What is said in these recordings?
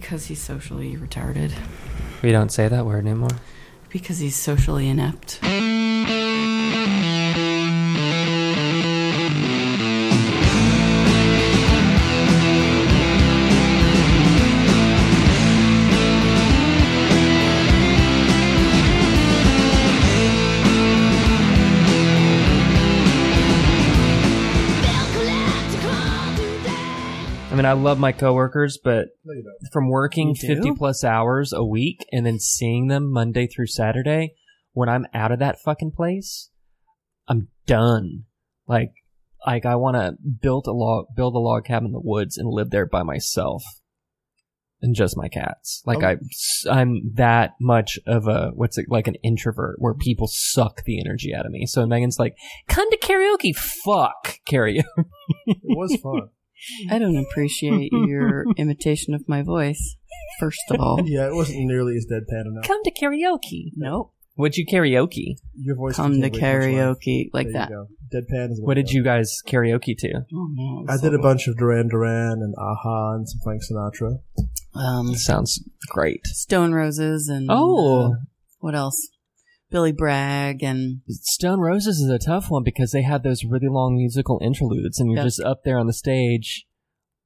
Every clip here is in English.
Because he's socially retarded. We don't say that word anymore. Because he's socially inept. Mean, I love my coworkers, but No, you don't. from working You do? 50 plus hours a week and then seeing them Monday through Saturday, when I'm out of that fucking place, I'm done. Like, like I want to build a log, build a log cabin in the woods and live there by myself and just my cats. Like Oh. I, I'm that much of a, what's it, like an introvert where people suck the energy out of me. So Megan's like, come to karaoke. Fuck karaoke. It was fun. I don't appreciate your imitation of my voice, first of all. yeah, it wasn't nearly as deadpan enough. come to karaoke. Nope. What'd you karaoke? Your voice Come to contained way too much love. karaoke like There that. You go. Deadpan is. What did go. you guys karaoke to? Oh, man, I so did a good. bunch of Duran Duran and a-ha and some Frank Sinatra. Um, Sounds great. Stone Roses and Oh, uh, what else? Billy Bragg and Stone Roses is a tough one because they had those really long musical interludes, and you're Yeah. just up there on the stage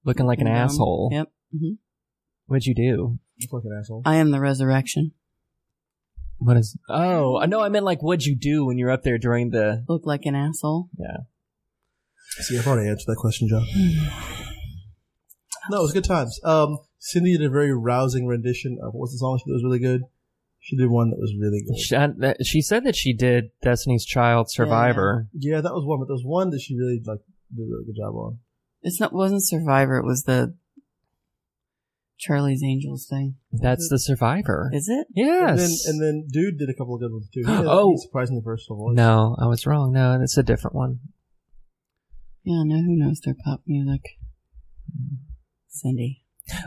looking like an asshole. Yep. hmm What'd you do? You fucking asshole. I am the resurrection. What is? Oh, I know. I meant like, what'd you do when you're up there during the? Look like an asshole. Yeah. See, I've already answered that question, John. no, it was good times. Um, Cindy did a very rousing rendition of what was the song she did was really good. She did one that was really good. She, uh, she said that she did Destiny's Child Survivor. Yeah, that was one, but there was one that she really like did a really good job on. It's not wasn't Survivor. It was the Charlie's Angels thing. That's the Survivor. Is it? yes. And then and then Dude did a couple of good ones too. He had Oh. a surprisingly versatile voice. no, I was wrong. No, it's a different one. Yeah, no. Who knows their pop music? Cindy.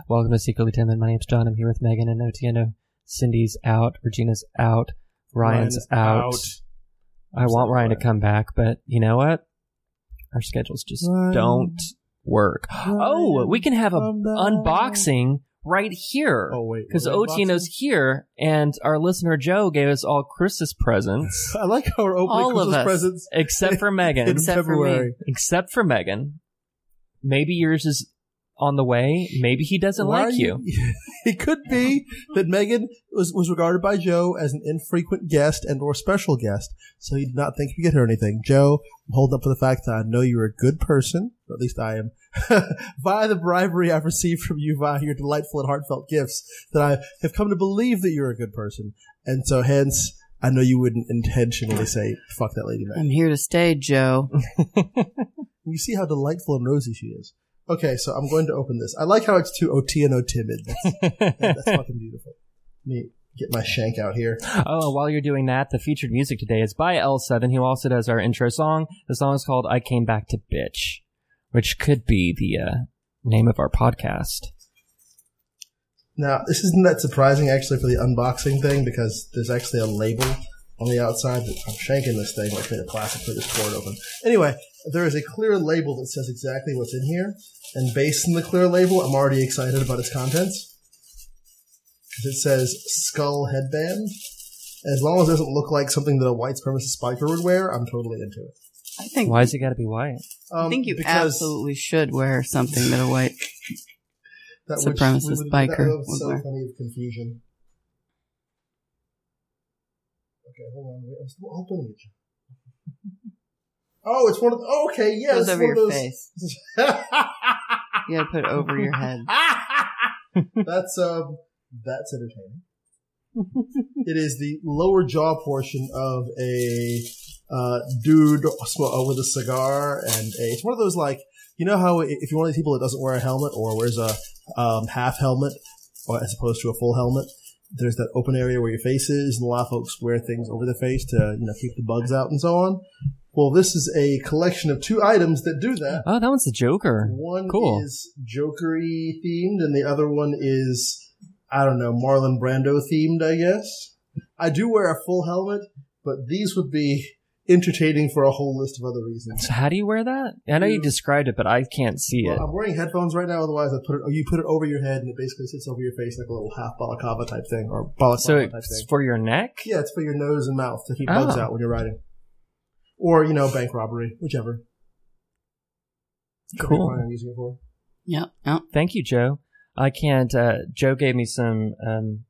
Welcome to Secretly Timid. My name's John. I'm here with Megan and Otieno. Cindy's out. Regina's out. Ryan's Ryan's out. out. I want Ryan to come back, but you know what? Our schedules just Ryan. don't work. Oh, we can have a unboxing right here. Oh wait, Because what are we Otieno's here, and our listener Joe gave us all Christmas presents. I like how we're opening All of Christmas us. presents except for Megan. Except for me. Except for Megan. Maybe yours is on the way. Maybe he doesn't Why like are you. it could be that Megan was, was regarded by Joe as an infrequent guest and or special guest, so he did not think you get her anything. Joe, I'm holding up for the fact that I know you're a good person, or at least I am, via the bribery I've received from you via your delightful and heartfelt gifts, that I have come to believe that you're a good person, and so hence I know you wouldn't intentionally say "fuck that lady." Megan. I'm here to stay, Joe. You see how delightful and rosy she is. Okay, so I'm going to open this. I like how it's too OT and O timid. That's, that's fucking beautiful. Let me get my shank out here. Oh, while you're doing that, the featured music today is by L7, who also does our intro song. The song is called I Came Back to Bitch, which could be the uh, name of our podcast. Now, this isn't that surprising actually for the unboxing thing because there's actually a label on the outside. That I'm shanking this thing like made of plastic for this cord open. Anyway, there is a clear label that says exactly what's in here, and based on the clear label, I'm already excited about its contents. Because It says skull headband. As long as it doesn't look like something that a white supremacist spiker would wear, I'm totally into it. I think Why has it got to be white? I Um, think you because absolutely should wear something that a white. that would- supremacist would- biker That was would so wear. funny of confusion. Okay, hold on. Wait, I'm still opening it. Oh, it's one of the. Oh, okay, yeah. goes it's over one your of those- face. You gotta put it over your head. that's um, that's entertaining. it is the lower jaw portion of a uh, dude uh, with a cigar and a. It's one of those like you know how if you're one of these people that doesn't wear a helmet or wears a um, half helmet or as opposed to a full helmet, there's that open area where your face is, and a lot of folks wear things over their face to you know keep the bugs out and so on. Well, this is a collection of two items that do that. Oh, that one's the Joker. One Cool. is Jokery themed, and the other one is I don't know Marlon Brando themed. I guess I do wear a full helmet, but these would be entertaining for a whole list of other reasons. So how do you wear that? I know you You- described it, but I can't see it. Well, I'm wearing headphones right now. Otherwise, I put it. You put it over your head, and it basically sits over your face like a little half balaclava type thing, or balaclava So type it's thing. for your neck? Yeah, it's for your nose and mouth to keep bugs Oh. out when you're riding, or you know, bank robbery, whichever. Whatever you Cool. plan on using it for. Yep. Yep. Thank you, Joe. I can't. Uh, Joe gave me some um,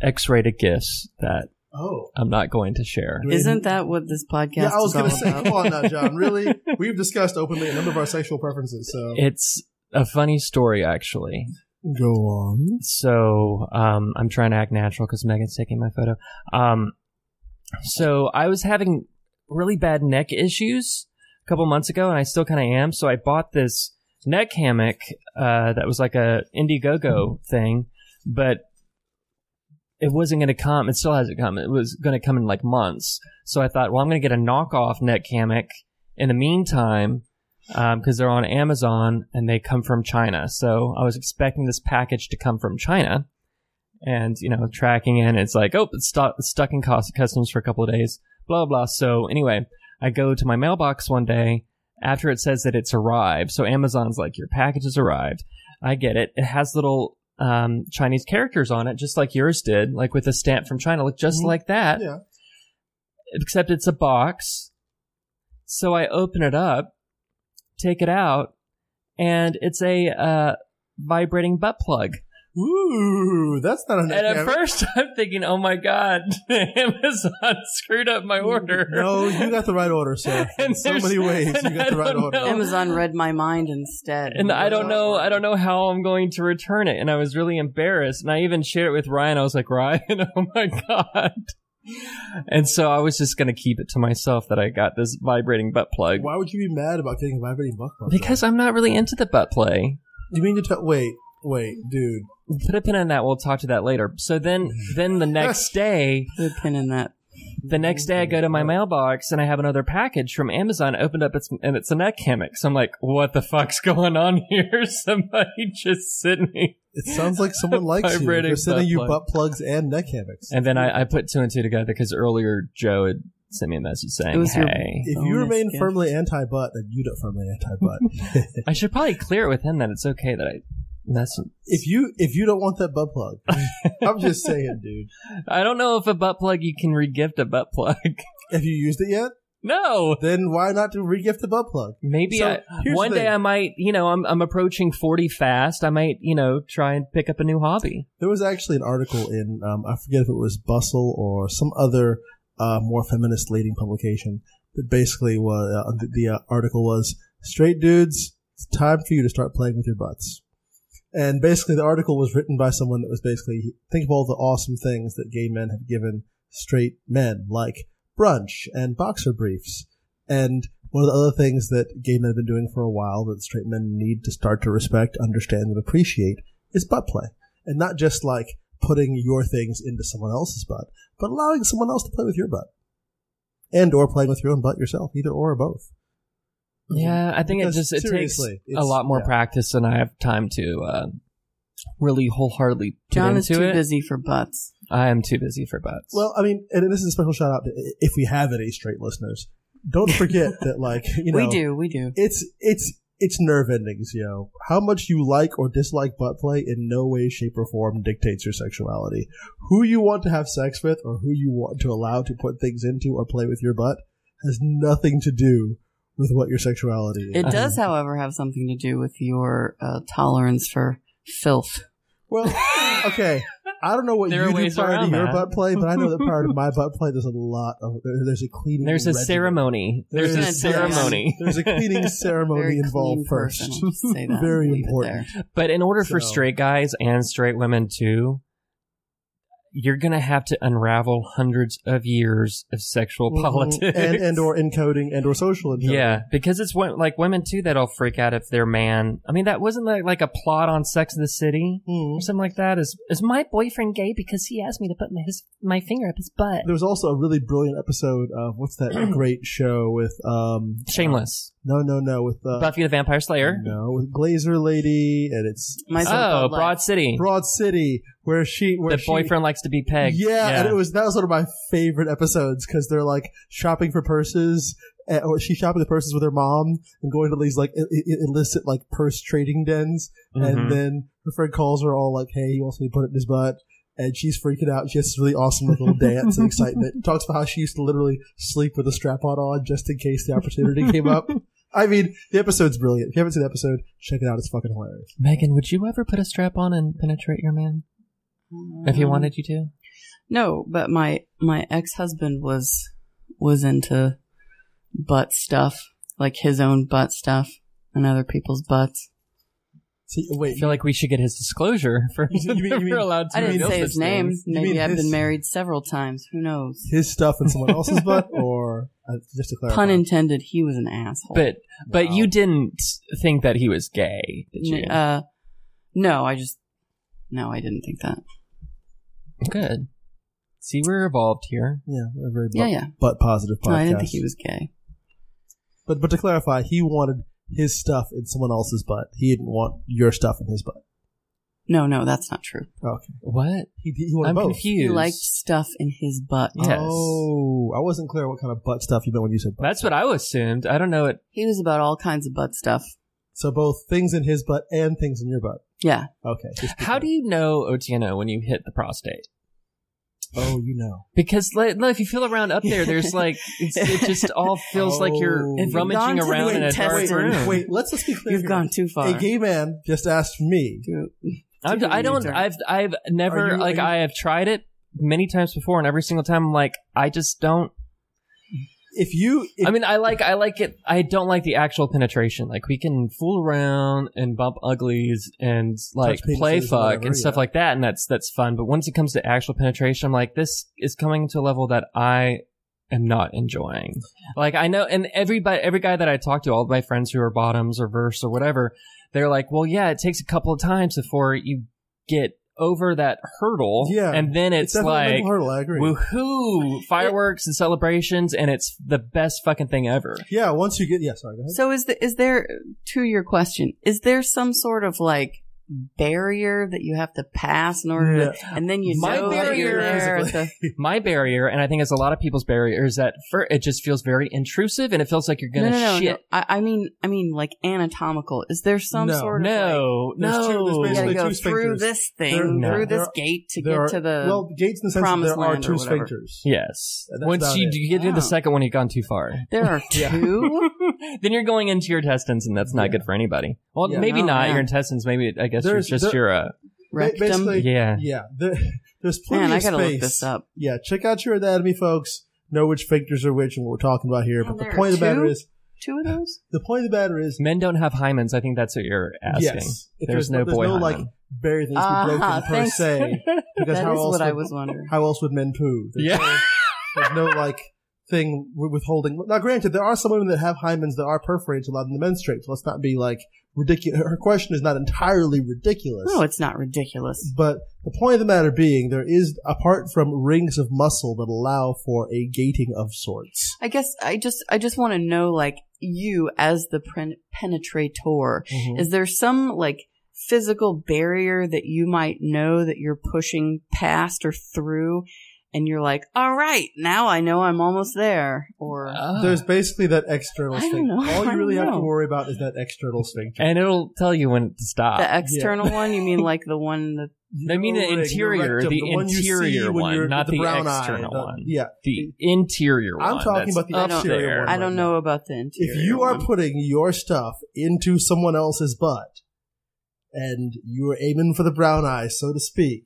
X-rated gifts that Oh, I'm not going to share. Isn't that what this podcast yeah. I was is gonna say, about? come on now, John. Really, we've discussed openly a number of our sexual preferences. So It's a funny story, actually. go on. So um, I'm trying to act natural because Megan's taking my photo. Um, so I was having really bad neck issues a couple months ago, and I still kind of am. So I bought this neck hammock uh, that was like a Indiegogo thing, but it wasn't going to come. It still hasn't come. It was going to come in like months. So I thought, well, I'm going to get a knockoff hammock in the meantime um, because they're on Amazon and they come from China. So I was expecting this package to come from China, and you know, tracking in, it's like, oh, it's, it's stuck in cus- customs for a couple of days, blah blah blah. So anyway, I go to my mailbox one day after it says that it's arrived. So Amazon's like, your package has arrived. I get it. It has little um, Chinese characters on it, just like yours did, like with a stamp from China, look just Mhm. like that Yeah. except it's a box. So I open it up, take it out, and it's a uh, vibrating butt plug. Ooh, that's not a neck And at first, I'm thinking, "Oh my god, Amazon screwed up my order." No, you got the right order, sir. In so many ways, you got I the right order. know. Amazon read my mind instead. and I don't know, I don't know how I'm going to return it. And I was really embarrassed. And I even shared it with Ryan. I was like, Ryan, oh my god. And so I was just going to keep it to myself that I got this vibrating butt plug Why would you be mad about getting a vibrating butt plug? because I'm not really into the butt play. you mean to tell? Wait, wait, dude. put a pin in that. We'll talk to that later. So then, then the next day, Put a pin in that. the next day I go to my mailbox and I have another package from Amazon. Opened up, it's and it's a neck hammock. So I'm like, what the fuck's going on here? Somebody just sent me. It sounds like someone likes you. Vibrating They're sending butt you plug. butt plugs and neck hammocks. And then I, I put two and two together because earlier Joe had sent me a message saying, It was your- "Hey, if you Bonus remain gift. firmly anti-butt, then you don't firmly anti-butt. I should probably clear it with him that it's okay that I." That's if you if you don't want that butt plug, I'm just saying, dude. I don't know if a butt plug you can regift a butt plug. Have you used it yet? no, Then why not to regift the butt plug? Maybe So, I, one day. I might, you know, I'm I'm approaching 40 fast. I might, you know, try and pick up a new hobby. There was actually an article in um, I forget if it was Bustle or some other uh, more feminist leading publication that basically was uh, the, the uh, article was straight dudes. It's time for you to start playing with your butts. And basically, the article was written by someone that was basically think of all the awesome things that gay men have given straight men, like brunch and boxer briefs. And one of the other things that gay men have been doing for a while that straight men need to start to respect, understand, and appreciate is butt play. And not just like putting your things into someone else's butt, but allowing someone else to play with your butt. And or playing with your own butt yourself, either or or both. Yeah, I think it just it takes a lot more yeah. practice than I have time to uh, really wholeheartedly get John is too it. busy for butts. I am too busy for butts. Well, I mean, and this is a special shout out to if we have any straight listeners. Don't forget that, like, you know, we do, we do. It's it's it's nerve endings, yo. How much you like or dislike butt play in no way, shape, or form dictates your sexuality. Who you want to have sex with or who you want to allow to put things into or play with your butt has nothing to do with what your sexuality is. It does, however, have something to do with your uh, tolerance for filth. Well, okay. I don't know what There are you do ways prior to around your that. butt play, but I know that prior to my butt play, there's a lot of there, there's a cleaning. There's a regimen. ceremony. There's a There's- ceremony. There's a cleaning ceremony Very involved clean first. person. I'll just say that. Very Leave it important. But in order for So- straight guys and straight women too, you're gonna have to unravel hundreds of years of sexual Mhm. politics and and or encoding and or social encoding. Yeah, because it's like women too that'll freak out if their man. I mean, that wasn't like, like a plot on Sex in the City Mhm. or something like that. Is is my boyfriend gay because he asked me to put my his my finger up his butt? There was also a really brilliant episode of what's that great show with um Shameless. No, no, no. With uh, Buffy the Vampire Slayer. no, with Glazer Lady, and it's My Oh, so-called Broad. City. Broad City, where she, where the she, boyfriend likes to be pegged. Yeah, and it was that was one of my favorite episodes because they're like shopping for purses, uh, or she's shopping the purses with her mom and going to these like I- I- illicit like purse trading dens, Mhm. and then her friend calls her all like, "Hey, he wants me to put it in his butt." And she's freaking out. She has this really awesome little dance and excitement. Talks about how she used to literally sleep with a strap on on just in case the opportunity came up. I mean, the episode's brilliant. If you haven't seen the episode, check it out. It's fucking hilarious. Megan, would you ever put a strap on and penetrate your man if he Um, wanted you to? No, but my my ex husband was was into butt stuff, like his own butt stuff and other people's butts. So, I feel like we should get his disclosure for You mean- you mean- we're allowed to. I didn't reveal say such his name. things. You Maybe I've his- been married several times. Who knows? his stuff in someone else's butt, or uh, just to clarify? Pun intended. He was an asshole. But but Wow. you didn't think that he was gay, did you? N- uh, no, I just no, I didn't think that. Good. See, we're evolved here. Yeah, we're a very butt, Yeah, yeah. butt positive podcast. No, I didn't think he was gay. But but to clarify, he wanted his stuff in someone else's butt. He didn't want your stuff in his butt. No, no, that's not true. Okay, What? he he wanted I'm both. confused. He liked stuff in his butt. Yes. Oh, I wasn't clear what kind of butt stuff you meant when you said butt. That's what I assumed. I don't know it. He was about all kinds of butt stuff. So both things in his butt and things in your butt. Yeah. Okay. How do you know Otieno when you hit the prostate? Oh, you know. Because like, no, if you feel around up there, there's like it's, it just all feels like you're Oh. You've rummaging to the around in a dark intestine- room. Wait, let's just be clear. You've here. gone too far. A gay man just asked me. I'm, Too I don't. I've I've never Are you- like are you- I have tried it many times before, and every single time I'm like I just don't. If you, if, I mean, I like I like it. I don't like the actual penetration. Like we can fool around and bump uglies and like play fuck whatever, and stuff yeah. like that, and that's that's fun. But once it comes to actual penetration, I'm like, this is coming to a level that I am not enjoying. Like I know, and everybody, every guy that I talk to, all of my friends who are bottoms or verse or whatever, they're like, well, yeah, it takes a couple of times before you get over that hurdle. Yeah. and then it's, definitely a like. hurdle. I agree. Woohoo! Fireworks and celebrations, and it's the best fucking thing ever. Yeah, once you get, yeah, sorry, go ahead. So is the, is there to your question? Is there some sort of like barrier that you have to pass in order to, and then you My know that you're barrier there the My barrier, and I think it's a lot of people's barrier, is that for, it just feels very intrusive, and it feels like you're gonna no, no, shit. no. I, I mean, I mean, like anatomical. Is there some No. sort of like, No, two- there's no. you basically gotta go through sphincters. this There- thing, no. through this There- gate to get are- to the. well gates in the sense that promised there are land two or sphincters. yes. That's Once you, you get into the Oh. second one, you've gone too far. there are two. then you're going into your intestines, and that's not Yeah. good for anybody. Well, Yeah. maybe Oh, not yeah. your intestines. Maybe I guess There's- you're just there- your. Uh, Rectum. basically- yeah. Yeah, there, there's plenty Man, I of gotta space. look this up. Yeah, check out your anatomy, folks. Know which sphincters are which and what we're talking about here. Oh, But the point of the matter is, Two of those. the point of the matter is, Men don't have hymens. I think that's what you're asking. yes, if There's no there's boy no like hymen. barrier that needs to be Ah, broken per thanks. se. Because That how is else what I was wondering. How else would men poo? There's Yeah. no, there's no like thing withholding. Now, granted, there are some women that have hymens that are perforated to allow them to menstruate. So let's not be like ridiculous. Her question is not entirely ridiculous. No, it's not ridiculous. But the point of the matter being, there is, apart from rings of muscle that allow for a gating of sorts. I guess I just I just want to know, like you as the pen- penetrator, Mm-hmm. is there some like physical barrier that you might know that you're pushing past or through, and you're like, all right, now I know I'm almost there, or Ah. There's basically that external I don't sphincter. know. All you really have to worry about is that external sphincter. and it'll tell you when to stop. the external one. You mean like the one that? I mean the interior, rectum, the one interior when one, not with the brown eye, external the- one. Yeah. the interior one. I'm talking about the up exterior there. one. I don't now. know about the interior. If you are one. putting your stuff into someone else's butt, and you are aiming for the brown eye, so to speak,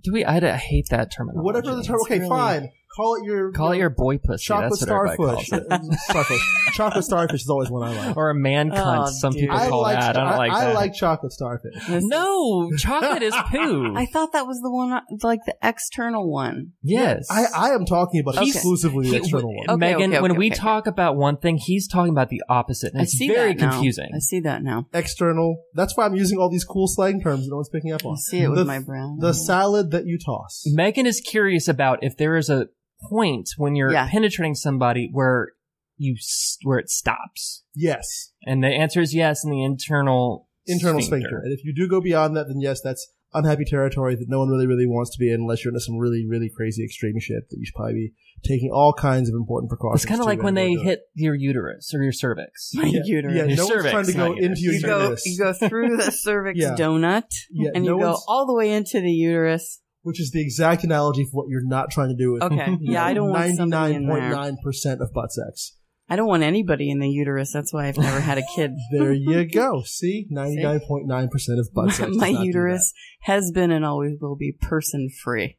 Do we? I, I hate that terminology. whatever the term. It's Okay, really- fine. Call it your Call it your boy pussy. chocolate That's what starfish. calls it. starfish. Chocolate starfish is always one I like. Or a man oh, cunt. Oh, some dude. people I call like, that. I don't like I that. like chocolate starfish. No, chocolate is poo. I thought that was the one, like the external one. yes. I, I am talking about Okay. exclusively the external one. Okay, Megan, okay, when okay, we okay. talk about one thing, he's talking about the opposite. And I it's see very that now. confusing. I see that now. External. That's why I'm using all these cool slang terms that no one's picking up on. I on. see it with my brown. The salad that you toss. Megan is curious about if there is a point when you're Yeah. penetrating somebody where you where it stops? Yes, And the answer is yes in the internal internal sphincter. And if you do go beyond that, then yes, that's unhappy territory that no one really, really wants to be in unless you're into some really, really crazy extreme shit that you should probably be taking all kinds of important precautions. It's kind of like when they hit your uterus or your cervix. My Yeah, uterus. Yeah, Your no one's trying to go not your- into your you go uterus, you go through the cervix Yeah. donut Yeah, and no you go all the way into the uterus. Which is the exact analogy for what you're not trying to do with Okay. Yeah, I don't want somebody in there. 99.9% of butt sex. I don't want anybody in the uterus. That's why I've never had a kid. There you go. See? 99.9% of butt sex. My uterus has been and always will be person free.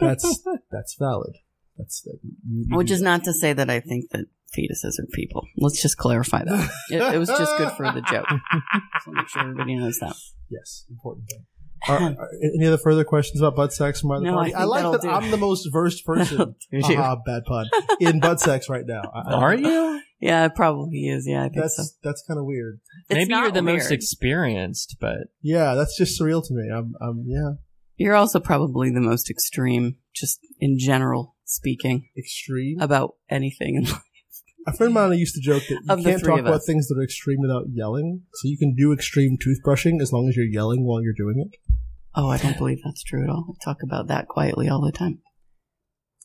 That's, that's valid. That's, that you, you Which is not to say that I think that fetuses are people. Let's just clarify that. It, it was just good for the joke. So make sure everybody knows that. Yes, important thing. Are, are any other further questions about butt sex from either No, party? I think like that'll do. I'm the most versed person. Do you? Haha, bad pun. In butt sex right now. I- I- Are you? Yeah, it probably is. Yeah, I think That's so. that's kind of weird. It's Maybe you're not the most experienced, but Yeah, that's just surreal to me. I'm, I'm yeah, You're also probably the most extreme, just in general speaking, extreme. about anything. in life. A friend of mine used to joke that you can't talk about things that are extreme without yelling. So you can do extreme toothbrushing as long as you're yelling while you're doing it. Oh, I don't believe that's true at all. I talk about that quietly all the time.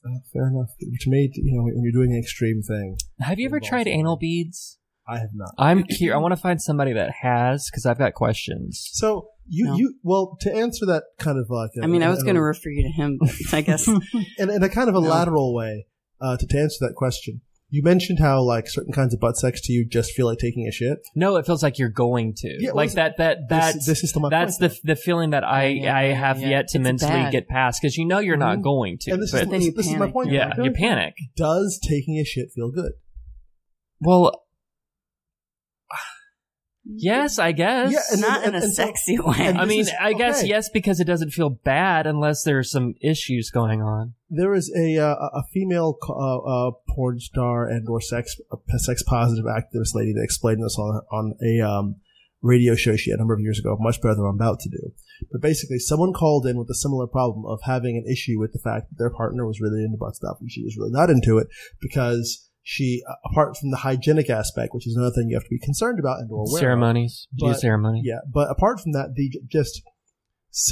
Uh, fair enough. Which made you know when you're doing an extreme thing, have you ever tried anal beads? I have not. I'm here. I want to find somebody that has because I've got questions. So you No. you well to answer that kind of like I mean, I was going to refer you to him, but I guess in, in a kind of a No. lateral way uh, to, to answer that question. You mentioned how like certain kinds of butt sex to you just feel like taking a shit. No, it feels like you're going to. Yeah, like that. That that's this, this is still my that's the the feeling that I Yeah, I have yeah. yet to It's mentally bad. get past because you know you're not Mhm. going to. and this but is then you this is my point. yeah, you panic. Does taking a shit feel good? Well, yes, I guess. Yeah, and- not in a and so- sexy way. I mean, is- I guess okay. yes because it doesn't feel bad unless there's some issues going on. There is a uh, a female uh, uh, porn star and or sex a sex positive activist lady that explained this on on a um, radio show she had a number of years ago, much better than I'm about to do. But basically, someone called in with a similar problem of having an issue with the fact that their partner was really into butt stuff and she was really not into it because she, uh, apart from the hygienic aspect, which is another thing you have to be concerned about and or aware of, Ceremonies, Do you But- ceremony. yeah, but apart from that, the just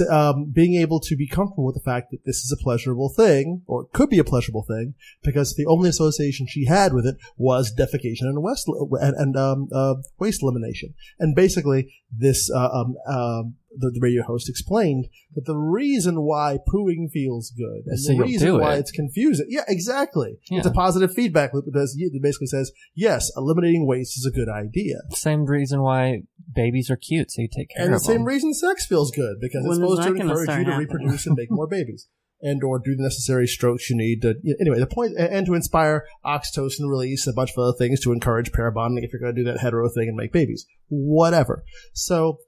um, being able to be comfortable with the fact that this is a pleasurable thing, or it could be a pleasurable thing, because the only association she had with it was defecation and waste and, and um, uh, waste elimination. And basically, this uh, um, um, the, the radio host explained that the reason why pooing feels good and So the you'll reason why it. it's confusing, yeah, exactly. It's a positive feedback loop because it basically says yes, eliminating waste is a good idea. Same reason why babies are cute, so you take care And the same reason sex feels good because When it's supposed to encourage you to happening? reproduce and make more babies, and or do the necessary strokes you need to. Anyway, the point and to inspire oxytocin release, a bunch of other things to encourage pair bonding if you're going to do that hetero thing and make babies, whatever. So,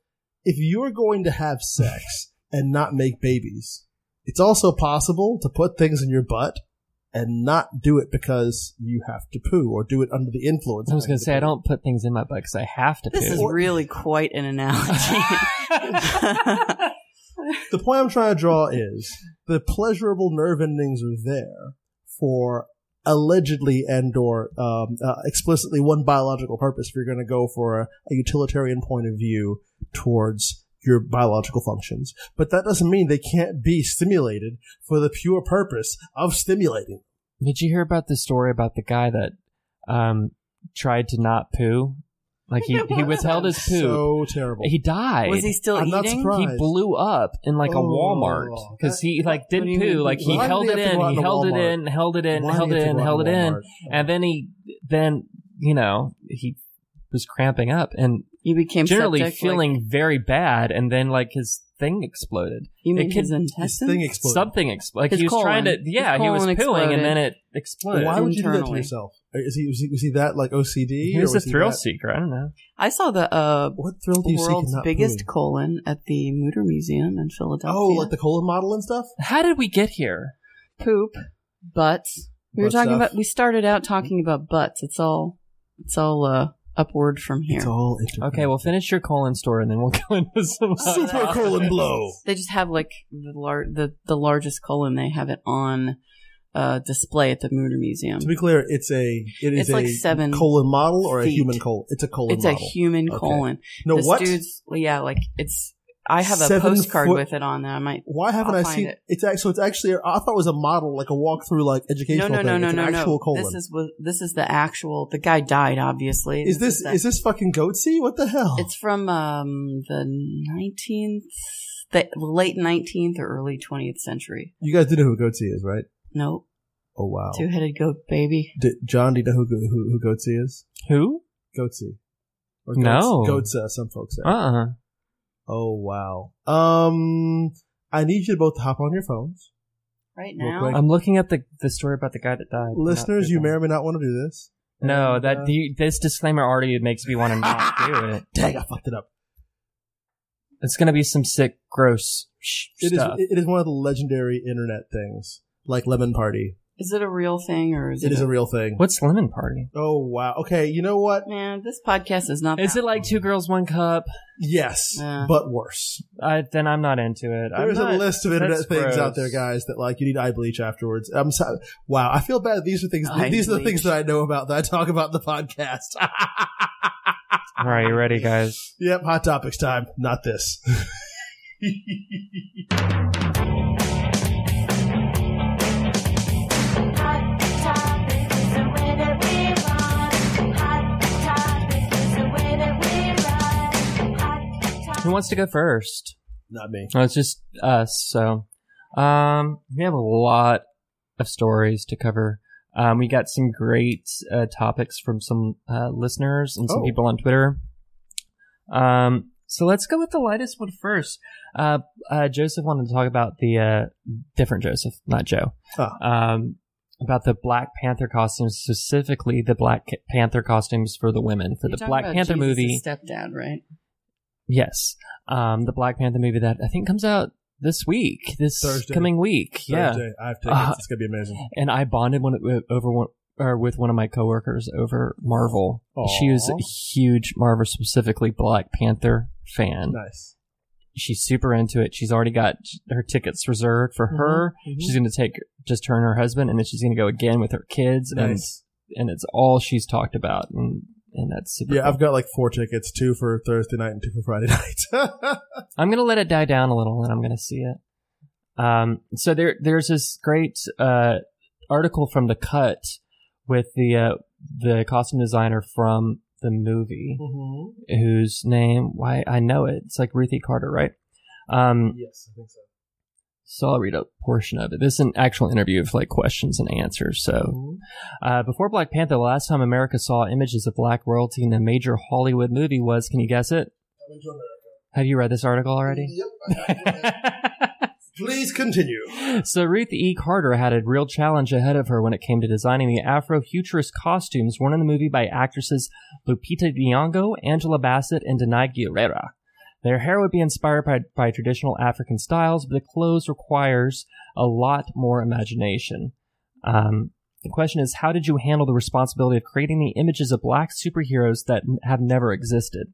if you're going to have sex and not make babies, it's also possible to put things in your butt. And not do it because you have to poo, or do it under the influence. I was going to say I don't put things in my butt because I have to poo. this poo. is really quite an analogy. the point I'm trying to draw is the pleasurable nerve endings are there for allegedly and or um, uh, explicitly one biological purpose if you're going to go for a, a utilitarian point of view towards your biological functions but that doesn't mean they can't be stimulated for the pure purpose of stimulating Did you hear about the story about the guy that um, tried to not poo? Like he, he withheld his poo. so terrible he died. Was he still I'm eating? surprised. He blew up in like a Oh, Walmart because he like didn't mean? poo. Like he held it in, he held it in, held it in, Why held do it you have in, to held it in, and then he then you know he was cramping up and You became generally septic, feeling Like, very bad, and then like his thing exploded. you mean it could- his this intestines? thing exploded Something exploded. Like His he was trying to, yeah, he was colon pooing, exploded. and then it exploded. why would you do that to yourself is he was he, was he that like OCD He or was a he thrill that- seeker. I don't know. I saw the uh, what thrill do you seek in world's not biggest pooing? colon at the Mutter Museum in Philadelphia. Oh, like the colon model and stuff? How did we get here? poop, butts. We were talking stuff. about. We started out talking about butts. It's all. It's all uh, upward from here. It's all inter- Okay, well, finish your colon story, and then we'll go into some Super colon blow. They just have like the lar- the the largest colon. They have it on uh, display at the Mutter Museum. To be clear, it's a it is It's like a seven colon model or a feet. human colon. It's a colon It's a model. human Okay. colon. no, this what? dude's yeah, like it's. I have a postcard foot- with it on there. I might. Why haven't I'll I seen it. It's actually so it's actually I thought it was a model like a walkthrough like educational no, no, thing. no, it's no, an actual no. colon. This is this is the actual. The guy died, obviously. is this the- is this fucking goatse? What the hell? It's from um the nineteenth, the late nineteenth or early twentieth century. you guys do know who goatse is, right? Nope, Oh wow. two headed goat baby. D- John, do you know who who, who goatse is? Who? Goatse. Or No. Goats, uh, some folks say. Uh uh Oh wow. Um, I need you to both hop on your phones. Right now, quick. I'm looking at the the story about the guy that died. Listeners, you may or may not want to do this. No, And, that uh, the, this disclaimer already makes me want to not do it. Dang, I fucked it up. It's gonna be some sick, gross sh- It is. stuff. It is one of the legendary internet things, like Lemon Party. Is it a real thing or is It it? is a real thing. What's lemon party? Oh wow. Okay, you know what? Man, this podcast is not. Is that it like two girls, one cup? Yes, Yeah. but worse. I, then I'm not into it. I'm There's a list of internet that's things out there, guys, that like you need eye bleach afterwards. I'm so, wow. I feel bad. These are things. Eye these are the bleach. things that I know about that I talk about in the podcast. All right, you ready, guys? yep, hot topics time. Not this. Who wants to go first? Not me. No, it's just us. So, um, we have a lot of stories to cover. Um, we got some great uh, topics from some uh, listeners and some Oh. people on Twitter. Um, so let's go with the lightest one first. Uh, uh, Joseph wanted to talk about the uh, different Joseph, not Joe. Ah. Um, about the Black Panther costumes, specifically the Black Panther costumes for the women for You're the Black about Panther Jesus' movie. Stepdad, right? Yes. Um, the Black Panther movie that I think comes out this week, this Thursday. coming week. Yeah. I have tickets. Uh, it's gonna be amazing. And I bonded one with- over one or with one of my coworkers over Marvel. She was a huge Marvel, specifically Black Panther fan. Nice. She's super into it. She's already got her tickets reserved for her. mhm. She's going to take just her and her husband, and then she's going to go again with her kids, Nice. and and it's all she's talked about, and and that's super. Yeah, cool. I've got like four tickets: two for Thursday night and two for Friday night. I'm gonna let it die down a little, and I'm gonna see it. Um, so there, there's this great uh, article from the Cut with the uh, the costume designer from the movie, Mhm. whose name why I know it. It's like Ruthie Carter, right? Um, Yes, I think so. So I'll read a portion of it. This is an actual interview of like questions and answers. So Mhm. uh, before Black Panther, the last time America saw images of black royalty in a major Hollywood movie was, can you guess it? Coming to America. Have you read this article already? Yep. Please continue. so Ruth E. Carter had a real challenge ahead of her when it came to designing the Afro-futurist costumes worn in the movie by actresses Lupita Nyong'o, Angela Bassett, and Danai Gurira. Their hair would be inspired by, by traditional African styles, but the clothes requires a lot more imagination. Um, the question is, how did you handle the responsibility of creating the images of black superheroes that have never existed?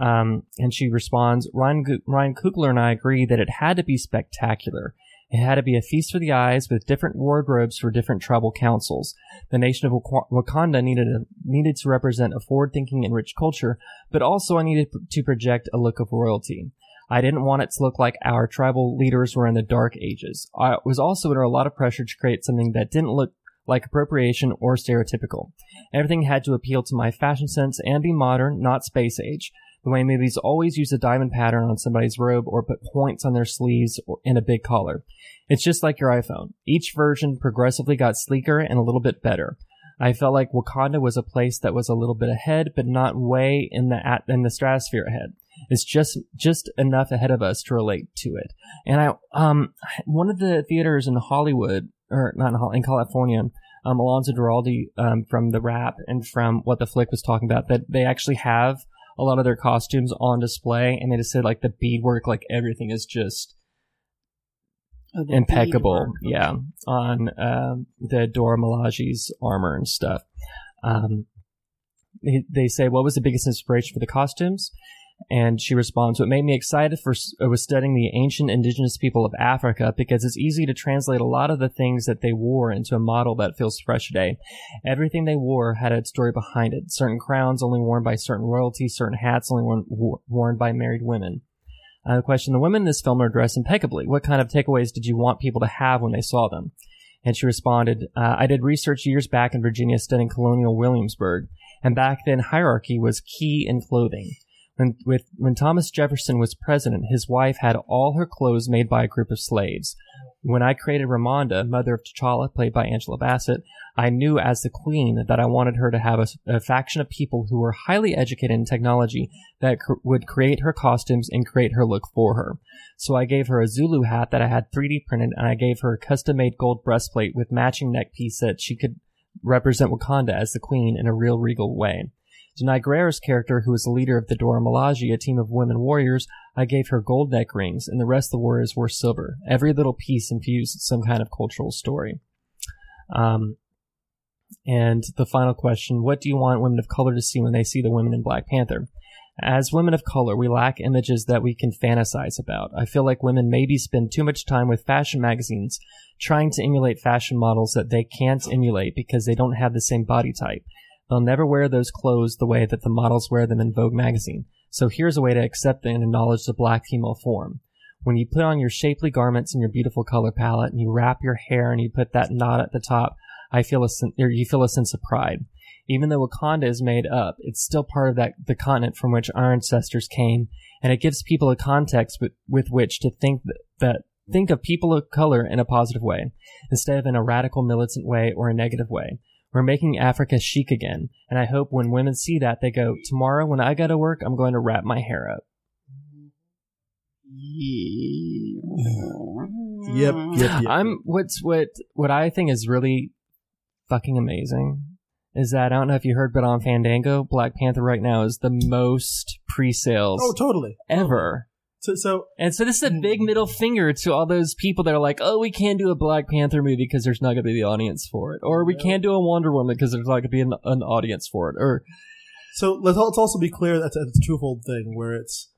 Um, and she responds, Ryan, Ryan Coogler and I agree that it had to be spectacular. It had to be a feast for the eyes with different wardrobes for different tribal councils. The nation of Wak- Wakanda needed, a, needed to represent a forward-thinking and rich culture, but also I needed to project a look of royalty. I didn't want it to look like our tribal leaders were in the dark ages. I was also under a lot of pressure to create something that didn't look like appropriation or stereotypical. Everything had to appeal to my fashion sense and be modern, not space age. The way movies always use a diamond pattern on somebody's robe or put points on their sleeves or in a big collar. It's just like your iPhone. Each version progressively got sleeker and a little bit better. I felt like Wakanda was a place that was a little bit ahead, but not way in the at, in the stratosphere ahead. It's just just enough ahead of us to relate to it. And I um one of the theaters in Hollywood or not in, in California, um, Alonzo Duralde um, from the Wrap and from what the flick was talking about that they actually have a lot of their costumes on display, and they just said like the beadwork, like everything is just Oh, impeccable. beadwork. Yeah, on um, the Dora Milaje's armor and stuff. Um, they, they say what was the biggest inspiration for the costumes? And she responds, What made me excited for was studying the ancient indigenous people of Africa because it's easy to translate a lot of the things that they wore into a model that feels fresh today. Everything they wore had a story behind it. Certain crowns only worn by certain royalty, certain hats only worn, worn by married women. Uh, question The women in this film are dressed impeccably. What kind of takeaways did you want people to have when they saw them? And she responded, uh, I did research years back in Virginia studying colonial Williamsburg, and back then hierarchy was key in clothing. When, with, when Thomas Jefferson was president, his wife had all her clothes made by a group of slaves. When I created Ramonda, mother of T'Challa, played by Angela Bassett, I knew as the queen that I wanted her to have a, a faction of people who were highly educated in technology that cr- would create her costumes and create her look for her. So I gave her a Zulu hat that I had 3D printed, and I gave her a custom made gold breastplate with matching neck piece that she could represent Wakanda as the queen in a real regal way. Danai Gurira's character, who was the leader of the Dora Milaje, a team of women warriors, I gave her gold neck rings, and the rest of the warriors wore silver. Every little piece infused some kind of cultural story. Um, and the final question What do you want women of color to see when they see the women in Black Panther? As women of color, we lack images that we can fantasize about. I feel like women maybe spend too much time with fashion magazines trying to emulate fashion models that they can't emulate because they don't have the same body type. They'll never wear those clothes the way that the models wear them in Vogue magazine. So here's a way to accept and acknowledge the black female form. When you put on your shapely garments and your beautiful color palette and you wrap your hair and you put that knot at the top, I feel a sen- you feel a sense of pride. Even though Wakanda is made up, it's still part of that the continent from which our ancestors came, and it gives people a context with, with which to think that think of people of color in a positive way, instead of in a radical militant way or a negative way. We're making Africa chic again, and I hope when women see that, they go, tomorrow when I go to work, I'm going to wrap my hair up. Yep, yep, yep. I'm what's what what I think is really fucking amazing is that I don't know if you heard, but on Fandango, Black Panther right now is the most pre-sales Oh, totally. ever. So, so And so this is a big middle finger to all those people that are like, oh, we can't do a Black Panther movie because there's not going to be the audience for it, or we Yeah. can't do a Wonder Woman because there's not going to be an, an audience for it, or So let's, let's also be clear that it's a twofold thing where it's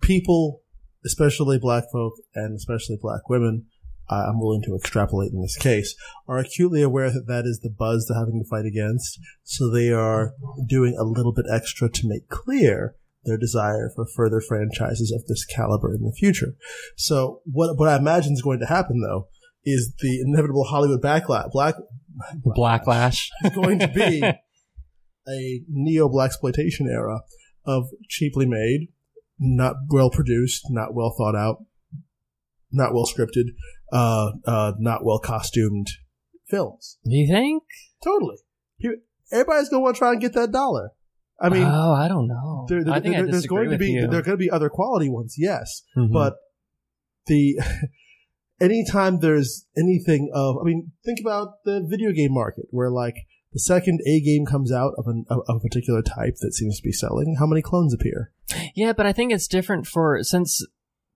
people, especially black folk and especially black women, uh, I'm willing to extrapolate in this case, are acutely aware that that is the buzz they're having to fight against. So they are doing a little bit extra to make clear their desire for further franchises of this caliber in the future. So what, what I imagine is going to happen though is the inevitable Hollywood backlash, black, Blacklash. is going to be a neo black exploitation era of cheaply made, not well produced, not well thought out, not well scripted, uh, uh, not well costumed films. Do you think? Totally. Everybody's going to want to try and get that dollar. I mean, oh, I don't know. there, there- I think I there's going to be you. there are going to be other quality ones, yes, Mhm. but the anytime there's anything of, I mean, think about the video game market where like the second a game comes out of, an, of of a particular type that seems to be selling, how many clones appear? Yeah, but I think it's different for since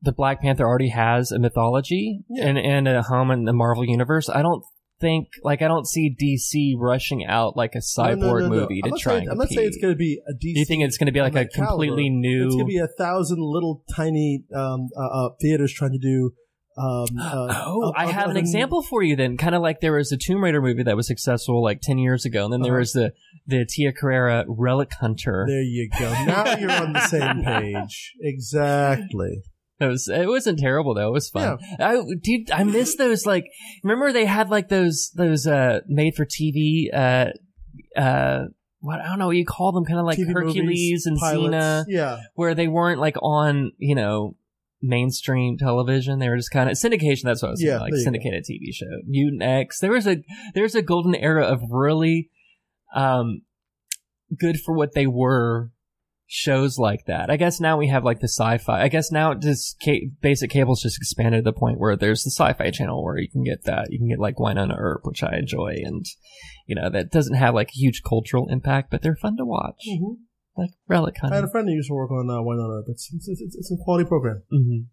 the Black Panther already has a mythology Yeah. and and a home in the Marvel universe. I don't think like I don't see DC rushing out like a cyborg No, no, no, movie to try and I'm not saying it's going to be a DC. Do you think it's going to be like a caliber. completely new? It's going to be a thousand little tiny um, uh, uh, theaters trying to do. Um, uh, Oh, I have an example for you then. Kind of like there was a Tomb Raider movie that was successful like 10 years ago, and then there Uh-huh. was the, the Tia Carrere Relic Hunter. There you go. Now you're on the same page. Exactly. It was it wasn't terrible though. It was fun. I dude, I miss those like remember they had like those those uh made for TV uh uh what I don't know what you call them kind of like TV Hercules movies, and. Xena Yeah. where they weren't like on, you know, mainstream television. They were just kind of syndication. That's what I was saying, Yeah, like there go. syndicated TV show. Mutant X. There was a there was a golden era of really um good for what they were shows like that. I guess now we have like the sci-fi. I guess now just ca- basic cable's just expanded to the point where there's the sci-fi channel where you can get that. You can get like Wine Wynonna Earp, which I enjoy, and you know that doesn't have like a huge cultural impact, but they're fun to watch. hmm Like Relic I had a friend who used to work on uh, Wynonna Earp. It's, it's, it's, it's a quality program. hmm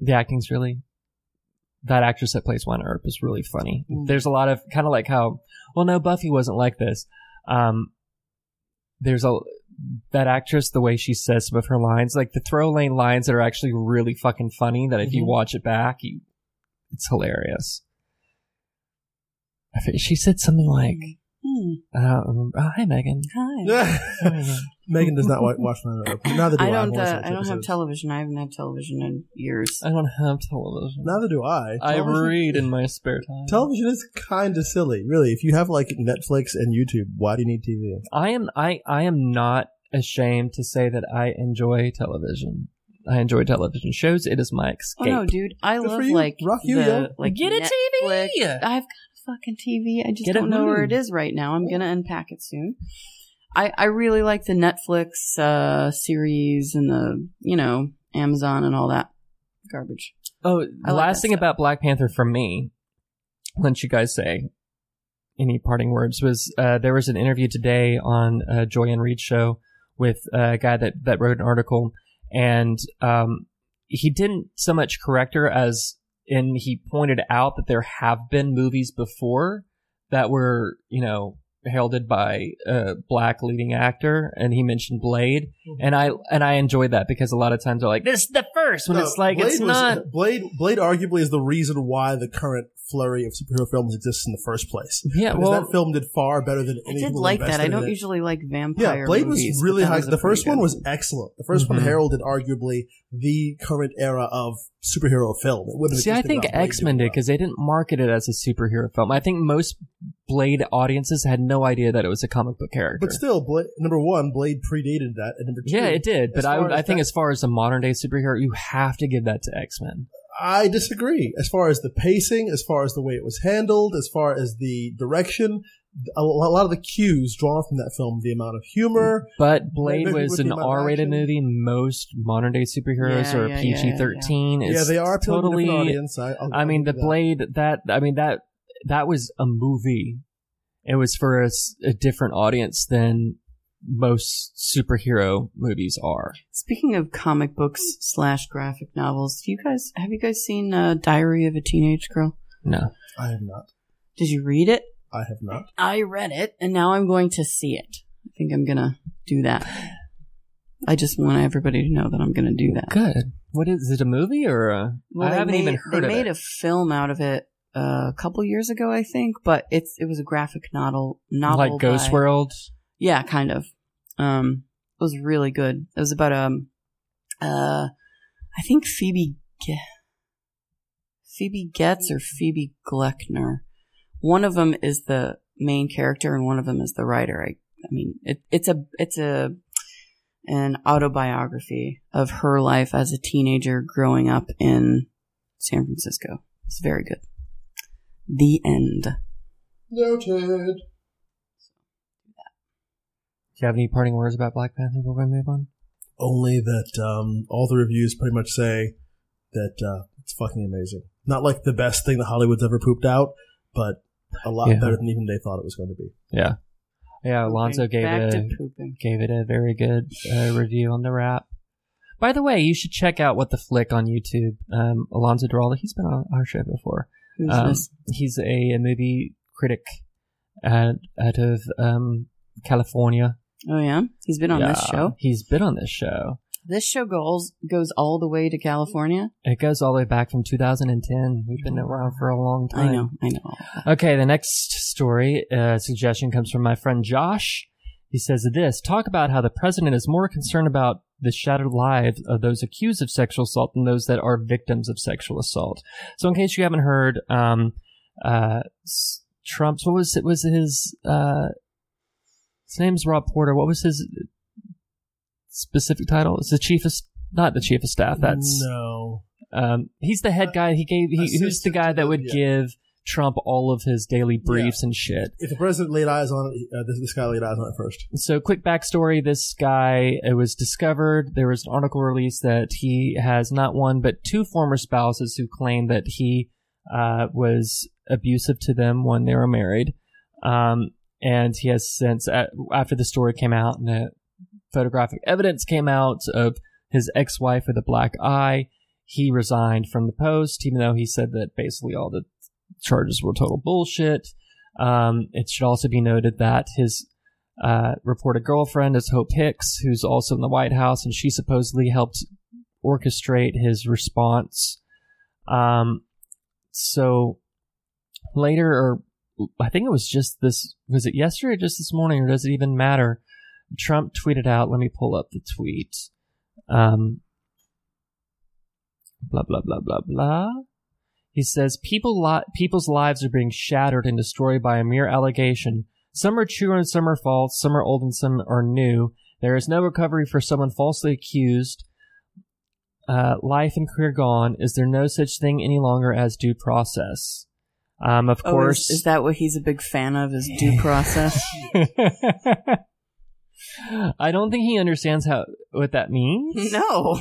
The acting's really. That actress that plays Wynonna Earp is really funny. Mm. There's a lot of kind of like how well, no, Buffy wasn't like this. Um, there's a that actress, the way she says some of her lines, like the throw lane lines that are actually really fucking funny. That if you Mhm. watch it back, you, it's hilarious. I think she said something like, Hmm. I don't remember. Oh, hi, Megan. Hi. Megan does not wa- watch my. Neither do I. I don't. only Uh, I don't have episodes. television. I haven't had television in years. I don't have television. Neither do I. I Television- read in my spare time. Television is kind of silly, really. If you have like Netflix and YouTube, why do you need TV? I am I I am not ashamed to say that I enjoy television. I enjoy television shows. It is my escape. Oh escape. no, dude! I Good for love you. like Rock you, the like Get a Netflix. TV. I've got a fucking TV. I just Get don't know where it is right now. I'm gonna unpack it soon. I I really like the Netflix uh series and the you know Amazon and all that garbage. Oh, I the like last that thing stuff. about Black Panther from me, let you guys say any parting words, was uh, there was an interview today on uh, Joy and Reid show with a guy that, that wrote an article, and um, he didn't so much correct her as in he pointed out that there have been movies before that were, you know, heralded by a black leading actor, and he mentioned Blade, hmm. and I and I enjoyed that because a lot of times they're like, "This is the first when No, it's like Blade it's was- not." Blade. Blade arguably is the reason why the current flurry of superhero films exists in the first place. Yeah, Because well, that film did far better than I did like that. I don't usually like vampire. Yeah, Blade movies, was really high. was the first one good was excellent. The 1st one Mhm. heralded arguably the current era of superhero film. It See, I think X Men did because they didn't market it as a superhero film. I think most Blade audiences had no idea that it was a comic book character. But still, Blade, number one, Blade predated that, and number two, yeah, it did. But I, I think that- as far as the modern day superhero, you have to give that to X Men. I disagree. As far as the pacing, as far as the way it was handled, as far as the direction, a lot of the cues drawn from that film, the amount of humor. But Blade was an R rated action. movie. Most modern day superheroes Yeah, are yeah, yeah, PG thirteen. yeah, they are appealing to a totally. different audience. I, I'll- I I'll mean, the that. Blade that I mean that that was a movie. It was for a different audience than most superhero movies are. Speaking of comic books slash graphic novels, do you guys have you guys seen uh, Diary of a Teenage Girl? No, I have not. Did you read it? I have not. I read it, and now I'm going to see it. I think I'm gonna do that. I just want everybody to know that I'm gonna do that. good. What is, is it? A movie or a? Well, I they haven't made, even heard they made it. a film out of it uh, a couple years ago, I think, but it's it was a graphic novel novel like Ghost by- World. Yeah, kind of. Um, it was really good. It was about um, uh, I think Phoebe, Ge- Phoebe Getz or Phoebe Gloeckner. One of them is the main character, and one of them is the writer. I, I mean, it, it's a it's a an autobiography of her life as a teenager growing up in San Francisco. It's very good. The end. Noted. Do you have any parting words about Black Panther before we move on? Only that um, all the reviews pretty much say that uh, it's fucking amazing. Not like the best thing that Hollywood's ever pooped out, but a lot Yeah. better than even they thought it was going to be. Yeah, yeah. Alonso Pooping. gave it a gave it a very good uh, review on the Wrap. By the way, you should check out what the flick on YouTube. Um, Alonso Duralde, he's been on our show before. Who's Um, this? he's a, a movie critic out, out of um, California. Oh yeah, he's been on this show. He's been on this show. This show goes goes all the way to California. It goes all the way back from 2010. We've been around for a long time. I know, I know. Okay, the next story uh, suggestion comes from my friend Josh. He says this talk about how the president is more concerned about the shattered lives of those accused of sexual assault than those that are victims of sexual assault. So, in case you haven't heard, um, uh, Trump's what was it? Was his uh, his name's Rob Porter? What was his specific title? It's the chief of not the chief of staff. That's no. um, he's the head guy. He gave. He, who's the guy that would yeah. give Trump all of his daily briefs and shit. If the president laid eyes on it, uh, this, this guy laid eyes on it first. So, quick backstory: This guy, it was discovered. There was an article released that he has not one but two former spouses who claim that he uh, was abusive to them when they were married. Um, and he has since, after the story came out and the photographic evidence came out of his ex-wife with a black eye, he resigned from the post, even though he said that basically all the charges were total bullshit. Um, it should also be noted that his uh, reported girlfriend is Hope Hicks, who's also in the White House, and she supposedly helped orchestrate his response. Um, so later, or I think it was just this, was it yesterday or just this morning, or does it even matter? Trump tweeted out, let me pull up the tweet. Um, blah, blah, blah, blah, blah. He says, People li- people's lives are being shattered and destroyed by a mere allegation. Some are true and some are false. Some are old and some are new. There is no recovery for someone falsely accused. Uh, life and career gone. Is there no such thing any longer as due process? Um, of Oh, course. is, is that what he's a big fan of? Is due process? I don't think he understands how what that means. no,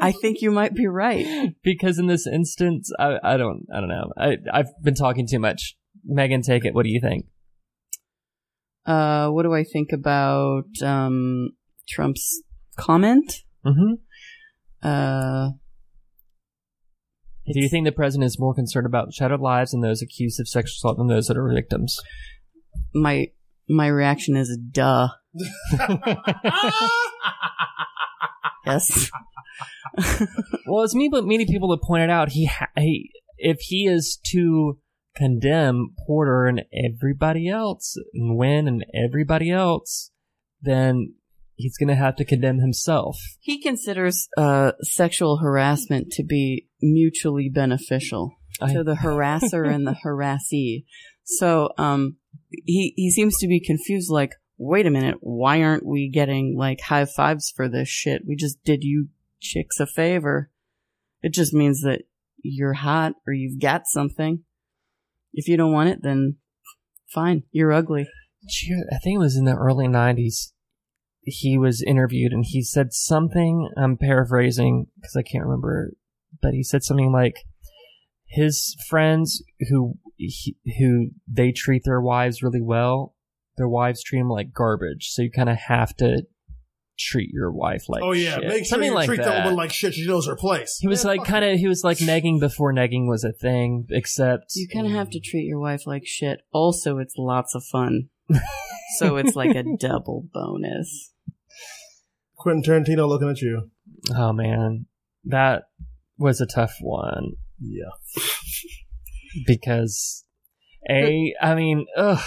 I think you might be right. because in this instance, I, I don't I don't know. I I've been talking too much. Megan, take it. What do you think? Uh, what do I think about um, Trump's comment? Mm-hmm. Uh, Do you think the president is more concerned about shattered lives and those accused of sexual assault than those that are victims? my my reaction is duh. Yes. well, it's me, but many people have pointed out he, ha- he if he is to condemn Porter and everybody else, and Wynn and everybody else, then he's going to have to condemn himself. he considers uh, sexual harassment to be mutually beneficial I- to the harasser and the harassee. So um, he he seems to be confused. Like, wait a minute, why aren't we getting like high fives for this shit? We just did you chicks a favor. It just means that you're hot or you've got something. If you don't want it, then fine, you're ugly. I think it was in the early 90s. He was interviewed and he said something, I'm paraphrasing because I can't remember, but he said something like his friends who he, who they treat their wives really well, their wives treat them like garbage. So you kind of have to treat your wife like oh yeah, shit. make sure something you like treat that. that woman like shit. She knows her place. he was Yeah, like kind of he was like negging before negging was a thing, except You kind of have to treat your wife like shit. Also, it's lots of fun. so it's like a double bonus. Quentin Tarantino looking at you. oh man, that was a tough one. Yeah, because a I mean, ugh,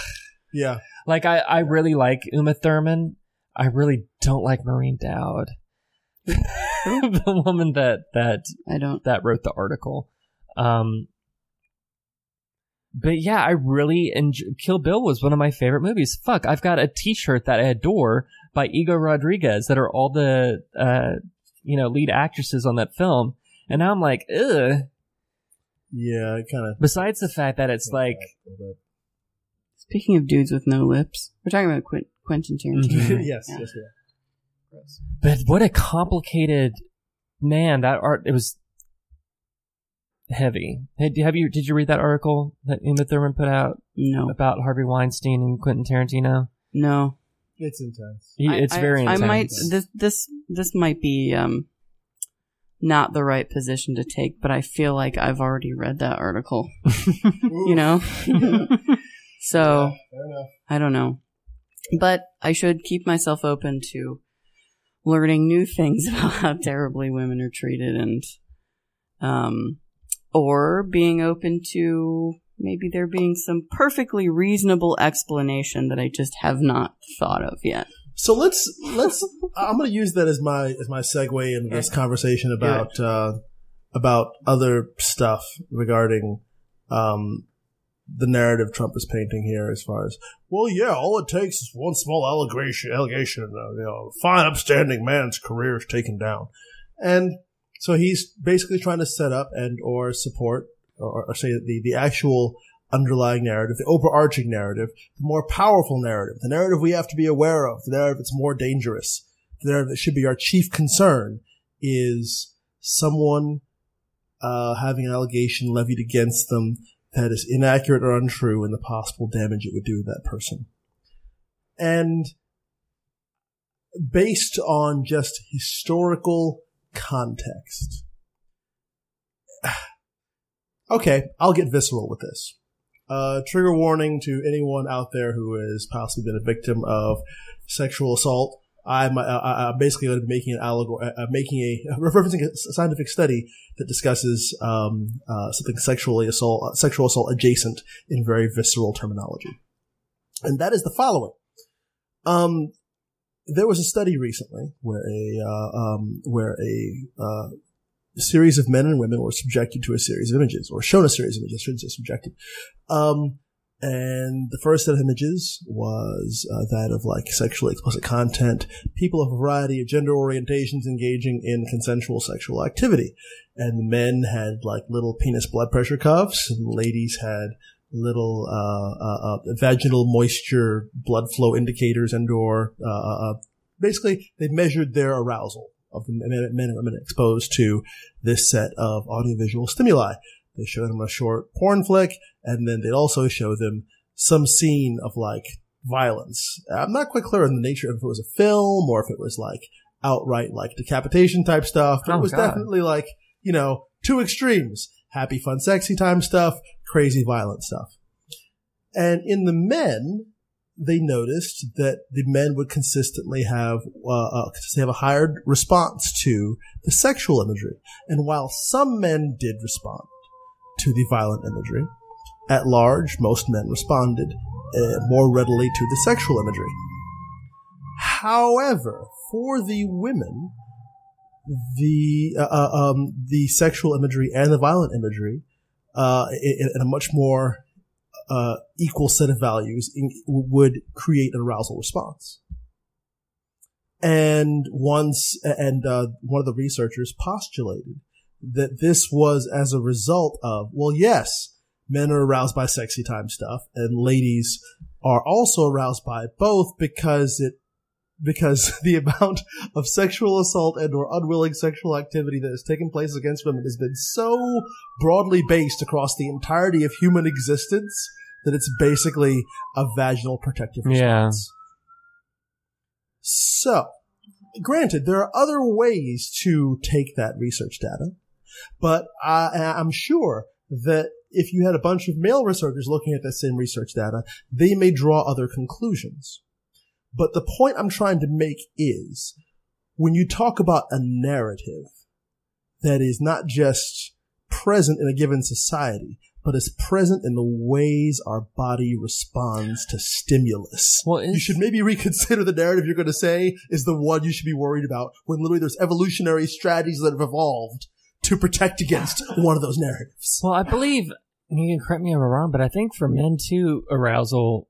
yeah. like I I really like Uma Thurman. I really don't like Maureen Dowd, the woman that that I don't. that wrote the article. Um, but yeah, I really enjoy, Kill Bill was one of my favorite movies. Fuck, I've got a T-shirt that I adore by Ego Rodriguez that are all the uh you know lead actresses on that film, and now I'm like, ugh. Yeah, kind of. Besides the fact that it's like Speaking of dudes with no lips, we're talking about Quint- Quentin Tarantino. Mhm. yes, Yeah. yes, yeah. But what a complicated man that art. It was heavy. Hey, have you? Did you read that article that Uma Thurman put out No, about Harvey Weinstein and Quentin Tarantino? no. It's intense. He, it's I, very. I intense. might. This this this might be um not the right position to take, but I feel like I've already read that article. you know. so Fair. I don't know. But I should keep myself open to learning new things about how terribly women are treated and um or being open to maybe there being some perfectly reasonable explanation that I just have not thought of yet. So let's let's. I'm going to use that as my as my segue into this conversation about uh, about other stuff regarding um, the narrative Trump is painting here. As far as well, yeah, all it takes is one small allegation, allegation, uh, you know, a fine, upstanding man's career is taken down, and so he's basically trying to set up and or support or, or say the the actual underlying narrative, the overarching narrative, the more powerful narrative, the narrative we have to be aware of, the narrative that's more dangerous, the narrative that should be our chief concern is someone uh, having an allegation levied against them that is inaccurate or untrue and the possible damage it would do to that person. And based on just historical context. Okay, I'll get visceral with this. Uh, trigger warning to anyone out there who has possibly been a victim of sexual assault. I'm, I'm basically going to be making an allegory, uh, uh, making a referencing a scientific study that discusses um, uh, something sexually assault, uh, sexual assault adjacent in very visceral terminology, and that is the following. Um, there was a study recently where a uh, um, where a uh, series of men and women were subjected to a series of images, or shown a series of images. I shouldn't say subjected. Um, and the first set of images was uh, that of like sexually explicit content, people of a variety of gender orientations engaging in consensual sexual activity. And the men had like little penis blood pressure cuffs, and ladies had little uh, uh, uh, vaginal moisture blood flow indicators and or uh, uh, basically they measured their arousal of the men, men and women exposed to this set of audiovisual stimuli. They showed them a short porn flick, and then they'd also show them some scene of like violence. I'm not quite clear on the nature of if it was a film or if it was like outright like decapitation type stuff, but Oh, it was God. definitely like, you know, two extremes. Happy, fun, sexy time stuff, crazy, violent stuff. And in the men, they noticed that the men would consistently have uh, uh, have a higher response to the sexual imagery, and while some men did respond to the violent imagery, at large most men responded uh, more readily to the sexual imagery. However, for the women, the uh, uh, um, the sexual imagery and the violent imagery, uh, in, in a much more uh, equal set of values in, would create an arousal response. And once, and uh, one of the researchers postulated that this was as a result of, well, yes, men are aroused by sexy time stuff, and ladies are also aroused by both because it because the amount of sexual assault and or unwilling sexual activity that has taken place against women has been so broadly based across the entirety of human existence that it's basically a vaginal protective response. Yeah. So, granted, there are other ways to take that research data, but I, I'm sure that if you had a bunch of male researchers looking at that same research data, they may draw other conclusions. But the point I'm trying to make is when you talk about a narrative that is not just present in a given society, but is present in the ways our body responds to stimulus. Well, you should maybe reconsider the narrative you're going to say is the one you should be worried about when literally there's evolutionary strategies that have evolved to protect against one of those narratives. Well, I believe you can correct me if I'm wrong, but I think for men too, arousal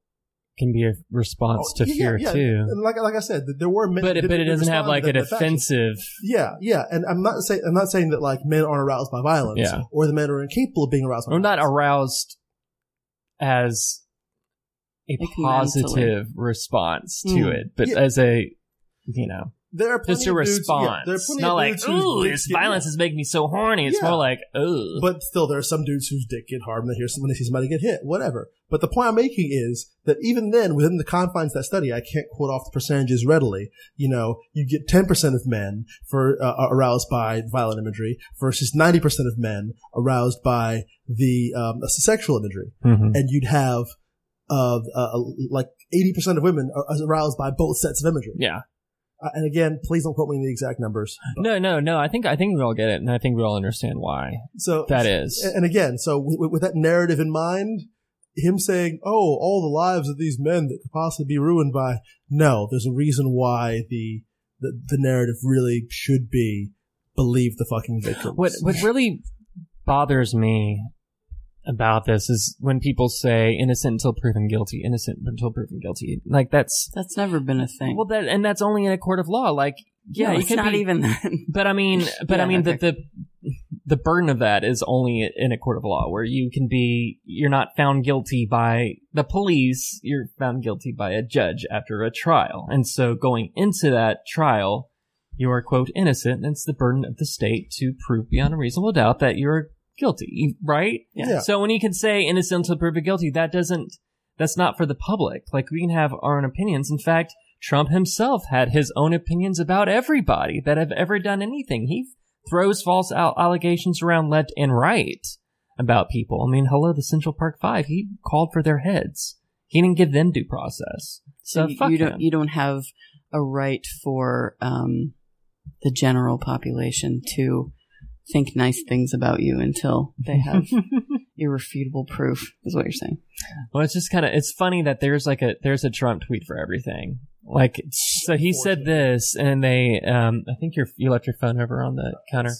can be a response to Oh, yeah, fear yeah. too. And like like I said, there were men, But it, but it doesn't have like an that fashion. offensive. Yeah, yeah, and I'm not saying I'm not saying that like men aren't aroused by violence, Yeah. or the men are incapable of being aroused. by Or not aroused as a Like positive response to Mm. it, but Yeah. as a you know There are plenty just a of dudes- yeah, response. there are plenty not like ooh, this violence is making me so horny. It's Yeah. more like ooh. But still, there are some dudes whose dick get hard when they hear they see somebody get hit, whatever. But the point I'm making is that even then, within the confines of that study, I can't quote off the percentages readily. You know, you get 10% of men for uh, aroused by violent imagery versus 90% of men aroused by the um, sexual imagery, Mhm. and you'd have uh, uh, like 80% of women are aroused by both sets of imagery. yeah. Uh, and again, please don't quote me on the exact numbers. but- No, no, no. I think I think we all get it, and I think we all understand why So that is. And again, so with, with that narrative in mind, him saying, "Oh, all the lives of these men that could possibly be ruined by," no, there's a reason why the the, the narrative really should be believe the fucking victims. What what really bothers me about this is when people say innocent until proven guilty, innocent until proven guilty. Like that's That's never been a thing. well that and that's only in a court of law. Like yeah, No, you it's not be, even that. But I mean, but I mean okay. that the the burden of that is only in a court of law, where you can be you're not found guilty by the police, you're found guilty by a judge after a trial, and so going into that trial, you are quote innocent, and it's the burden of the state to prove beyond a reasonable doubt that you're guilty, right? Yeah. So when you can say innocent until proven guilty, that doesn't that's not for the public. Like we can have our own opinions. In fact, Trump himself had his own opinions about everybody that have ever done anything. He throws false al- allegations around left and right about people. I mean, hello, the Central Park Five. He called for their heads. He didn't give them due process. So, you, fuck you don't you don't have a right for um, the general population to think nice things about you until they have irrefutable proof. Is what you're saying? Well, it's just kind of it's funny that there's like a there's a Trump tweet for everything. Like so he said this and they um I think your you left your phone over on the counter.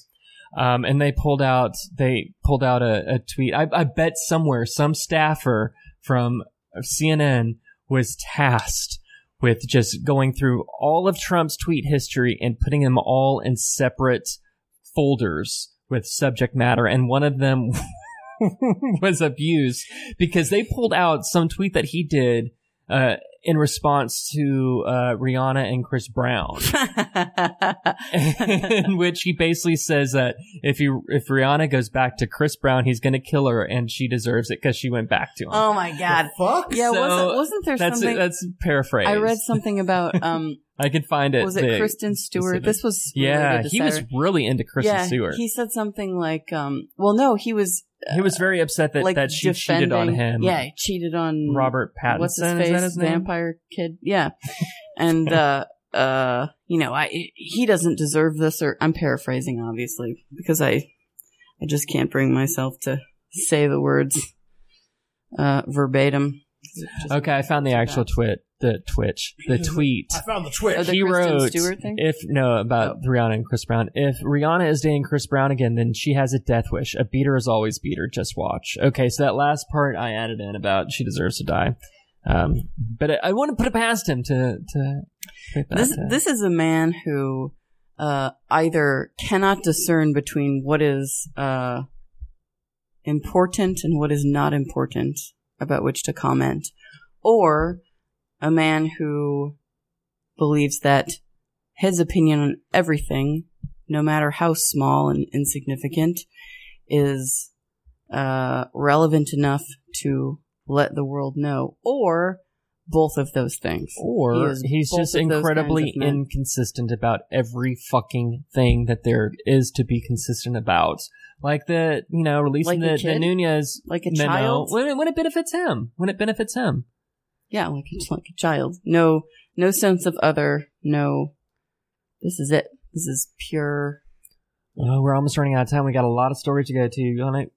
Um and they pulled out they pulled out a, a tweet. I, I bet somewhere some staffer from CNN was tasked with just going through all of Trump's tweet history and putting them all in separate folders with subject matter and one of them was abused because they pulled out some tweet that he did uh, in response to uh, Rihanna and Chris Brown, in which he basically says that if you if Rihanna goes back to Chris Brown, he's going to kill her, and she deserves it because she went back to him. oh my god! Fuck. Yeah, So, wasn't wasn't there that's something? that's paraphrase. I read something about um I could find it. was it the- Kristen Stewart? specific- This was Yeah, he was really into Kristen yeah, Stewart. He said something like um well no, he was he was very upset that like that she cheated on him. Yeah, he cheated on Robert Pattinson. What's his is face? that his name? Vampire kid. Yeah. And uh uh you know, I he doesn't deserve this or I'm paraphrasing obviously because I I just can't bring myself to say the words uh verbatim. Okay, I found the actual bad. Twit, the Twitch, the tweet. I found the Oh, Twitch. the he Kristen wrote, Stewart thing? if no about Rihanna and Chris Brown. If Rihanna is dating Chris Brown again, then she has a death wish. A beater is always beater. Just watch. Okay, so that last part I added in about she deserves to die. Um, but I, I wouldn't put it past him to to. pick that, This uh, this is a man who uh, either cannot discern between what is uh, important and what is not important about which to comment, or a man who believes that his opinion on everything, no matter how small and insignificant, is uh, relevant enough to let the world know, or both of those things. or He he's just incredibly kinds of men. inconsistent about every fucking thing that there is to be consistent about. Like the, you know, releasing Like the, the? Nunes Like a memo child? when it, when it benefits him. When it benefits him. Yeah, like it's like a child. No, no sense of other. No, this is it. This is pure. Oh, we're almost running out of time. We got a lot of stories to go to. You want to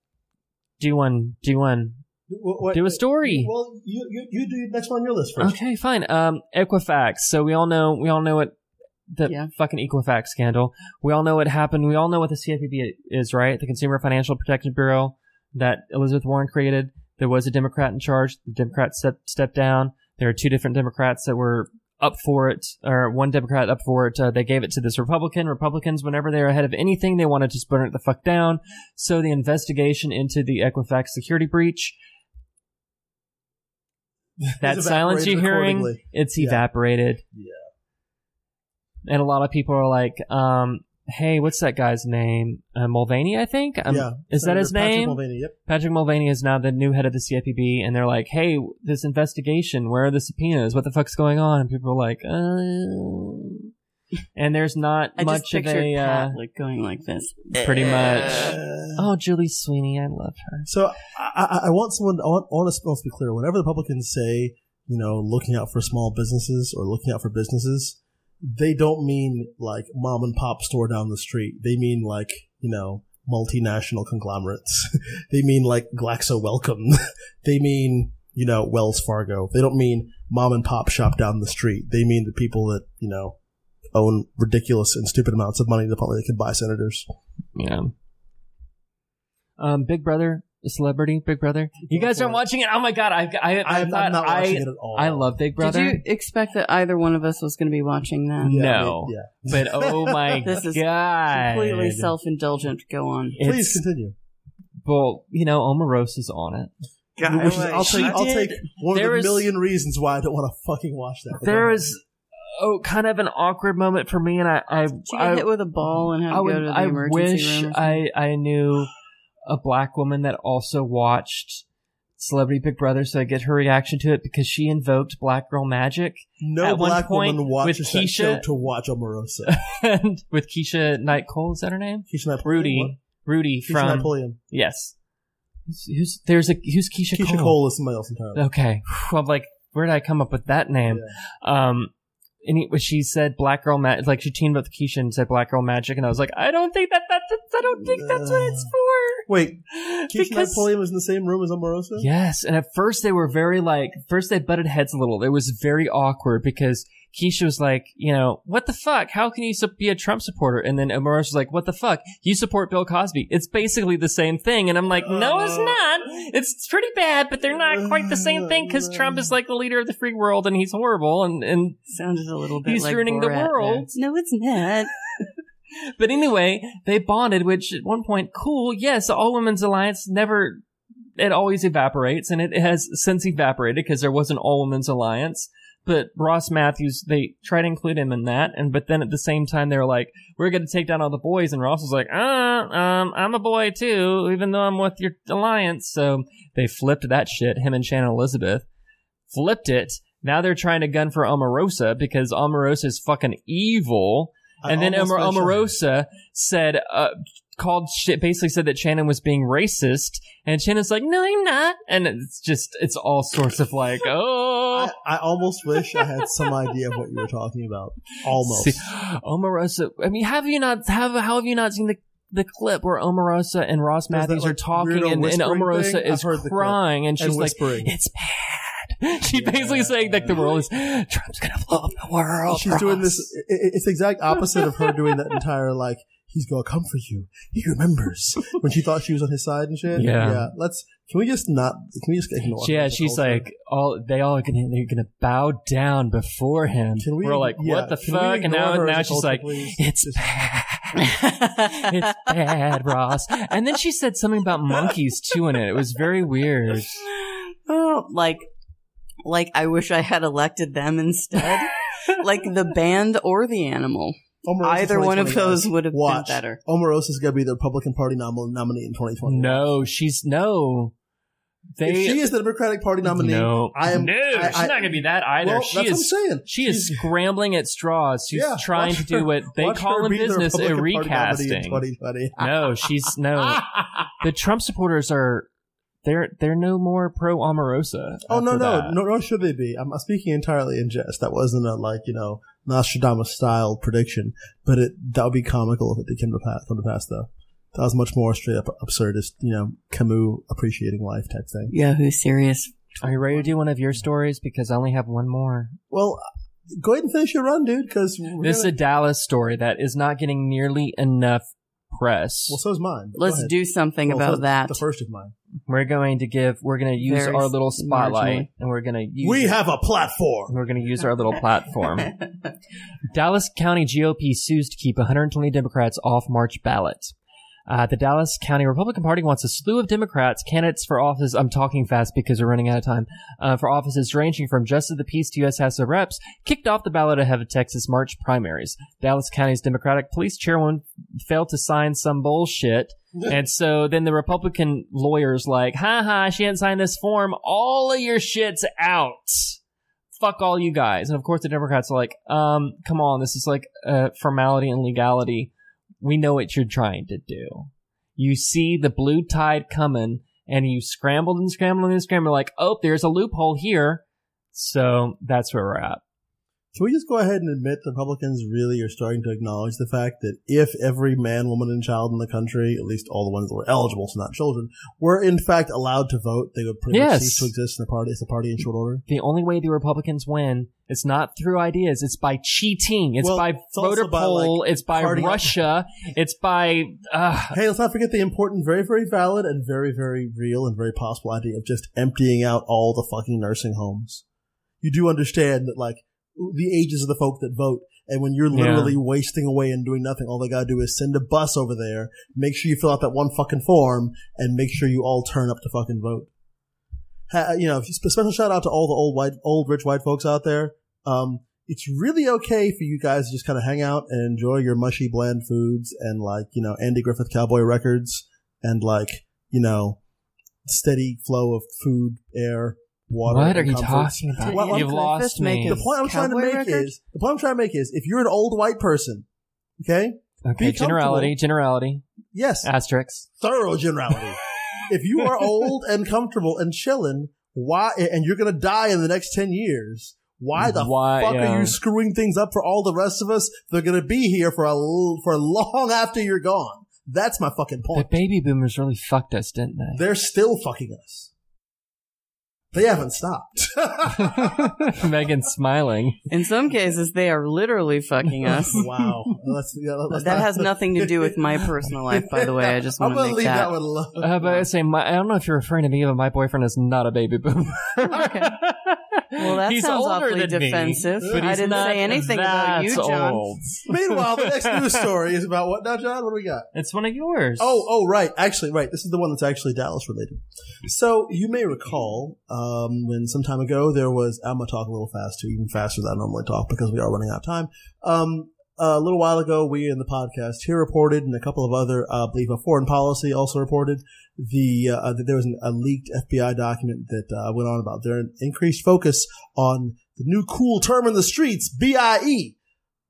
do one? Do one? What- what- Do a story. Well, you, you you do next one on your list first. Okay, fine. Um, Equifax. So we all know. We all know what the Yeah. fucking Equifax scandal. We all know what happened. We all know what the CFPB is, right? The Consumer Financial Protection Bureau that Elizabeth Warren created. There was a Democrat in charge. The Democrat stepped stepped down. There are two different Democrats that were up for it, or one Democrat up for it. Uh, they gave it to this Republican. Republicans, whenever they're ahead of anything, they want to just burn it the fuck down. So the investigation into the Equifax security breach, that silence you're hearing, it's Yeah. evaporated. Yeah. And a lot of people are like, um, hey, what's that guy's name? Uh, Mulvaney, I think? Um, yeah. Is that Senator his Patrick name? Mulvaney, yep. Patrick Mulvaney is now the new head of the CFPB, and they're like, "Hey, this investigation, where are the subpoenas? What the fuck's going on?" And people are like, "Uh," and there's not I much just of pictured a uh, like going like this. pretty much. Uh, Oh, Julie Sweeney, I love her. So I, I, I want someone. I want, I want to be clear. Whenever the Republicans say, you know, looking out for small businesses or looking out for businesses, they don't mean like mom and pop store down the street. They mean like you know multinational conglomerates. they mean like Glaxo Wellcome. they mean you know Wells Fargo. They don't mean mom and pop shop down the street. They mean the people that you know own ridiculous and stupid amounts of money point where they can buy senators. Yeah. Um, Big Brother, celebrity, Big Brother. You guys aren't watching it? Oh my god, I, I, I I'm, thought I'm not I, watching it at all. I love Big Brother. Did you expect that either one of us was going to be watching that? Yeah, No. yeah. But oh my This is god, Completely self-indulgent. Go on. Please continue. well, you know, Omarosa's on it. Which is, I'll, take, I'll take one there of the is- million reasons why I don't want to fucking watch that. but There go oh kind of an awkward moment for me, and I I Did you I, hit with a ball and have I to would go to the I emergency wish room? or something? I I knew a black woman that also watched Celebrity Big Brother, so I get her reaction to it because she invoked Black Girl Magic No At one black woman with watches that Keisha- show to watch Omarosa. and with Keisha Knight Cole. Is that her name? Keisha Knight- Rudy. what? Rudy Keisha from Pulliam. yes. Who's, who's there's a who's Keisha, Keisha Cole is somebody else entirely. Okay, I'm like, where did I come up with that name? Um, and he, she said Black Girl Magic. Like she teamed up with Keisha and said Black Girl Magic, and I was like, I don't think that that's I don't think that's what it's for. Wait, Keisha Because- Napoleon was in the same room as Omarosa? Yes, and at first they were very like, first they butted heads a little. It was very awkward because Keisha was like, you know, what the fuck? How can you be a Trump supporter? And then Omarosa was like, what the fuck? You support Bill Cosby. It's basically the same thing. And I'm like, no, it's uh-huh. not. It's pretty bad, but they're not quite the same thing because uh-huh. Trump is like the leader of the free world and he's horrible. And, and Sounded a little bit He's like ruining the world. there. No, it's not. But anyway, they bonded, which at one point, cool, yes, all women's alliance never, it always evaporates, and it has since evaporated because there was an all women's alliance. But Ross Mathews, they try to include him in that, and but then at the same time they were like, "We're going to take down all the boys," and Ross was like, "Uh, um, I'm a boy too, even though I'm with your alliance." So they flipped that shit. Him and Shannon Elizabeth flipped it. Now they're trying to gun for Omarosa because Omarosa is fucking evil. I And then mentioned- Omarosa said, uh, called shit, basically said that Shannon was being racist, and Shannon's like, no, I'm not. And it's just, it's all sorts of like, oh. I, I almost wish I had some idea of what you were talking about. Almost. See, Omarosa, I mean, have you not, have, how have you not seen the, the clip where Omarosa and Ross There's that, Mathews are talking and, and Omarosa thing? Is crying and she's and like, it's bad. She's Yeah. basically saying like the world is, Trump's gonna blow up the world. She's doing Ross." this. i- i- It's the exact opposite of her doing that entire like. He's gonna come for you. He remembers when she thought she was on his side and shit. Yeah. Let's. Can we just not? Can we just ignore? Yeah, she's Culture? like, all they all are gonna they're gonna bow down before him. Can we? We're like, yeah, what the can fuck? And now, her now she's culture, like, please? it's Just- bad. it's bad, Ross. And then she said something about monkeys too in it. It was very weird. oh, like, like I wish I had elected them instead. like the band or the animal. Omarosa Either one of those would have been better. Omarosa is gonna be the Republican Party nom- nominee in 2020. No, she's no. They if she is the Democratic Party nominee, no, I am. no. I- she's I- not gonna be that either. Well, she that's is. what I'm saying. She is She's- scrambling at straws. She's Yeah, trying to do her- what they call her in business a Republican Party nominee in recasting. 2020. No, she's no. the Trump supporters are they're they're no more pro Omarosa. Oh no no no no! Should they be? I'm speaking entirely in jest. That wasn't a like you know Nostradamus style prediction, but it that would be comical if it did come to pass. Come to pass though. That was much more straight up absurdist, you know, Camus appreciating life type thing. Yeah, who's serious? Are you ready to do one of your stories? Because I only have one more. Well, go ahead and finish your run, dude. Because This is a Dallas story that is not getting nearly enough press. well, so's mine. Go Let's ahead. do something Well, about so- that. The first of mine. We're going to give. We're going to use Very our little spotlight, marginally. and we're going to use. We it- have a platform. We're going to use our little platform. Dallas County GOP sues to keep 120 Democrats off March ballot. Uh, the Dallas County Republican Party wants a slew of Democrats, candidates for office. I'm talking fast because we're running out of time. Uh, for offices ranging from Justice of the Peace to U.S. House of Reps, kicked off the ballot ahead of Texas March primaries. Dallas County's Democratic police chairwoman failed to sign some bullshit. And so then the Republican lawyers like, ha ha, she didn't sign this form. All of your shit's out fuck all you guys. And of course, the Democrats are like, um, come on, this is like uh, formality and legality. We know what you're trying to do. You see the blue tide coming, and you scrambled and scrambled and scrambled, like, oh, there's a loophole here. So that's where we're at. Can we just go ahead and admit the Republicans really are starting to acknowledge the fact that if every man, woman, and child in the country, at least all the ones that were eligible, so not children, were in fact allowed to vote, they would pretty Yes. much cease to exist in the party as a party in short order? The only way the Republicans win is not through ideas. It's by cheating. It's Well, by it's voter by, poll. like, it's by Russia. It's by. Uh, Hey, let's not forget the important, very, very valid, and very, very real and very possible idea of just emptying out all the fucking nursing homes. You do understand that, like, the ages of the folk that vote, and when you're Yeah. literally wasting away and doing nothing, all they gotta do is send a bus over there, make sure you fill out that one fucking form, and make sure you all turn up to fucking vote. Ha, you know, special shout out to all the old white, old rich white folks out there. Um, it's really okay for you guys to just kind of hang out and enjoy your mushy, bland foods and like, you know, Andy Griffith cowboy records and like, you know, steady flow of food, air, water. what are you comforts. talking about? Well, You've Cliff lost me. The point I'm trying to make record? is, the point I'm trying to make is, if you're an old white person, okay, Okay, be generality, generality, yes, asterisks. thorough generality. if you are old and comfortable and chilling, why, and you're going to die in the next 10 years, why the Why- fuck yeah. are you screwing things up for all the rest of us? They're going to be here for a for long after you're gone. That's my fucking point. The baby boomers really fucked us, didn't they? They're still fucking us. They haven't stopped. Megan's smiling. In some cases, they are literally fucking us. wow. Let's, yeah, let's That not- has nothing to do with my personal life, by the way. I just I'm want to gonna make leave that, that. one alone. Uh, but I say, my, I don't know if you're referring to me, but my boyfriend is not a baby boomer. Okay. Well, that He's sounds older awfully than me, defensive. but I didn't not say anything about you, John. old. Meanwhile, the next news story is about what now, John? What do we got? It's one of yours. Oh, oh, right. Actually, right. This is the one that's actually Dallas related. So you may recall um, when some time ago there was. I'm gonna talk a little faster, even faster than I normally talk because we are running out of time. Um, a little while ago, we in the podcast here reported, and a couple of other, uh, I believe, a foreign policy also reported the uh, that there was an, a leaked FBI document that uh, went on about their increased focus on the new cool term in the streets, BIE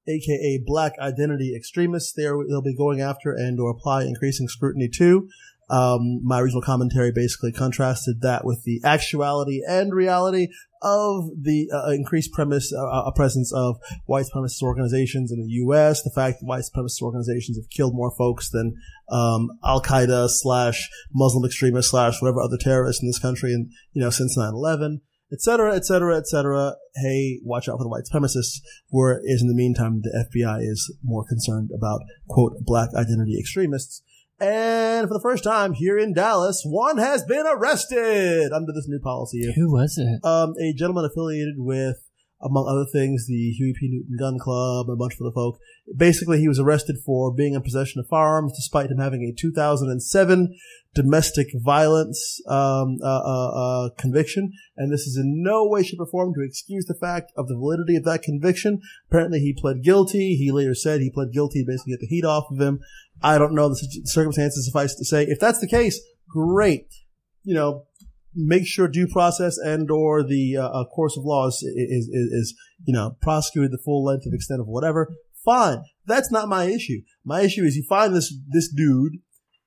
aka Black Identity Extremists. They're, they'll be going after and or apply increasing scrutiny to. Um, my original commentary basically contrasted that with the actuality and reality of the uh, increased premise, uh, uh, presence of white supremacist organizations in the U.S. The fact that white supremacist organizations have killed more folks than um, Al Qaeda slash Muslim extremists slash whatever other terrorists in this country, and you know since 9/11 etc., etc., et cetera, et cetera. Hey, watch out for the white supremacists. Whereas in the meantime, the FBI is more concerned about, quote, black identity extremists. And for the first time here in Dallas, one has been arrested under this new policy. Who was it? Um, a gentleman affiliated with, among other things, the Huey P. Newton Gun Club and a bunch of other folk. Basically, he was arrested for being in possession of firearms despite him having a 2007 domestic violence um, uh, uh, uh, conviction. And this is in no way, shape, or form to excuse the fact of the validity of that conviction. Apparently, he pled guilty. He later said he pled guilty to basically get the heat off of him. I don't know the circumstances. Suffice to say, if that's the case, great. You know, make sure due process and or the uh, uh, course of law is, is, is, is, you know, prosecuted the full length of extent of whatever. Fine. That's not my issue. My issue is you find this, this dude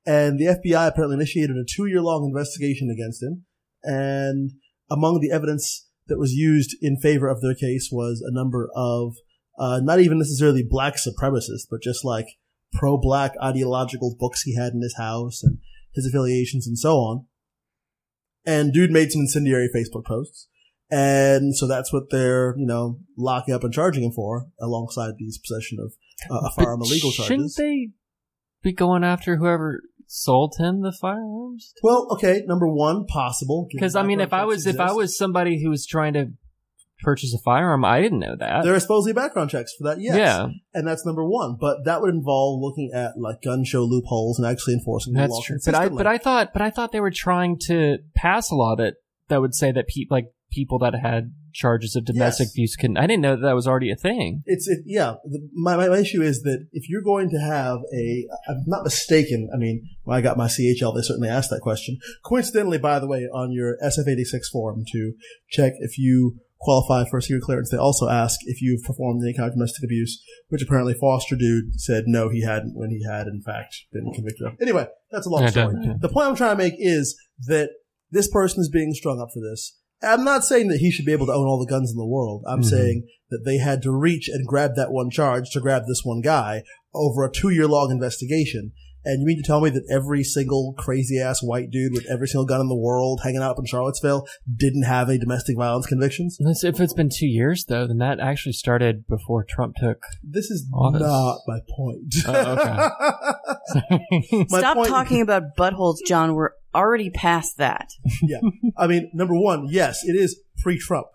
and the FBI apparently initiated a two year long investigation against him. And among the evidence that was used in favor of their case was a number of, uh, not even necessarily black supremacists, but just like pro black ideological books he had in his house and his affiliations and so on. And dude made some incendiary Facebook posts. And so that's what they're, you know, locking up and charging him for alongside these possession of uh, a firearm But illegal charges. Shouldn't they be going after whoever sold him the firearms? Well, okay, number one, possible. Because I mean, if I was if I was somebody who was trying to purchase a firearm, I didn't know that. there are supposedly background checks for that, yes. Yeah, And that's number one. But that would involve looking at like gun show loopholes and actually enforcing the law that's true. But I but I thought but I thought they were trying to pass a law that that would say that people like people that had charges of domestic Yes. abuse can. I didn't know that, that was already a thing. It's it, yeah. The, my my issue is that if you're going to have a, I'm not mistaken. I mean, when I got my CHL, they certainly asked that question. Coincidentally, by the way, on your SF86 form to check if you qualify for a secret clearance, they also ask if you've performed any kind of domestic abuse, which apparently Foster dude said no, he hadn't when he had in fact been convicted of. Anyway, that's a long Yeah, story. yeah. The point I'm trying to make is that this person is being strung up for this. I'm not saying that he should be able to own all the guns in the world. I'm Mhm. saying that they had to reach and grab that one charge to grab this one guy over a two year long investigation. And you mean to tell me that every single crazy ass white dude with every single gun in the world hanging out up in Charlottesville didn't have a domestic violence convictions? If it's been two years though, then that actually started before Trump took. This is Office. not my point. Oh, My Stop point- talking about buttholes, John. We're already past that. Yeah, I mean, number one, yes, it is pre-Trump,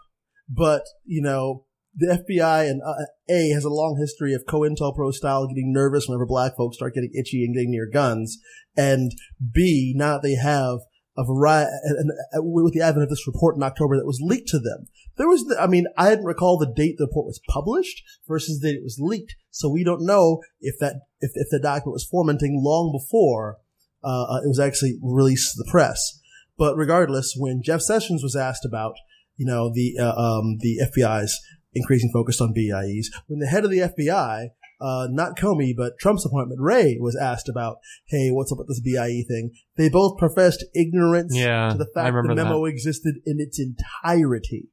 but you know, the FBI and uh, A has a long history of COINTELPRO style getting nervous whenever black folks start getting itchy and getting near guns, and B now they have a variety, and, and with the advent of this report in October that was leaked to them. There was, the, I mean, I didn't recall the date the report was published versus that it was leaked, so we don't know if that if, if the document was fomenting long before uh, uh, it was actually released to the press. But regardless, when Jeff Sessions was asked about, you know, the uh, um, the FBI's increasing focus on BIEs, when the head of the FBI uh, not Comey, but Trump's appointment, Wray, was asked about, hey, what's up with this BIE thing? They both professed ignorance Yeah, to the I fact the remember memo existed in its entirety,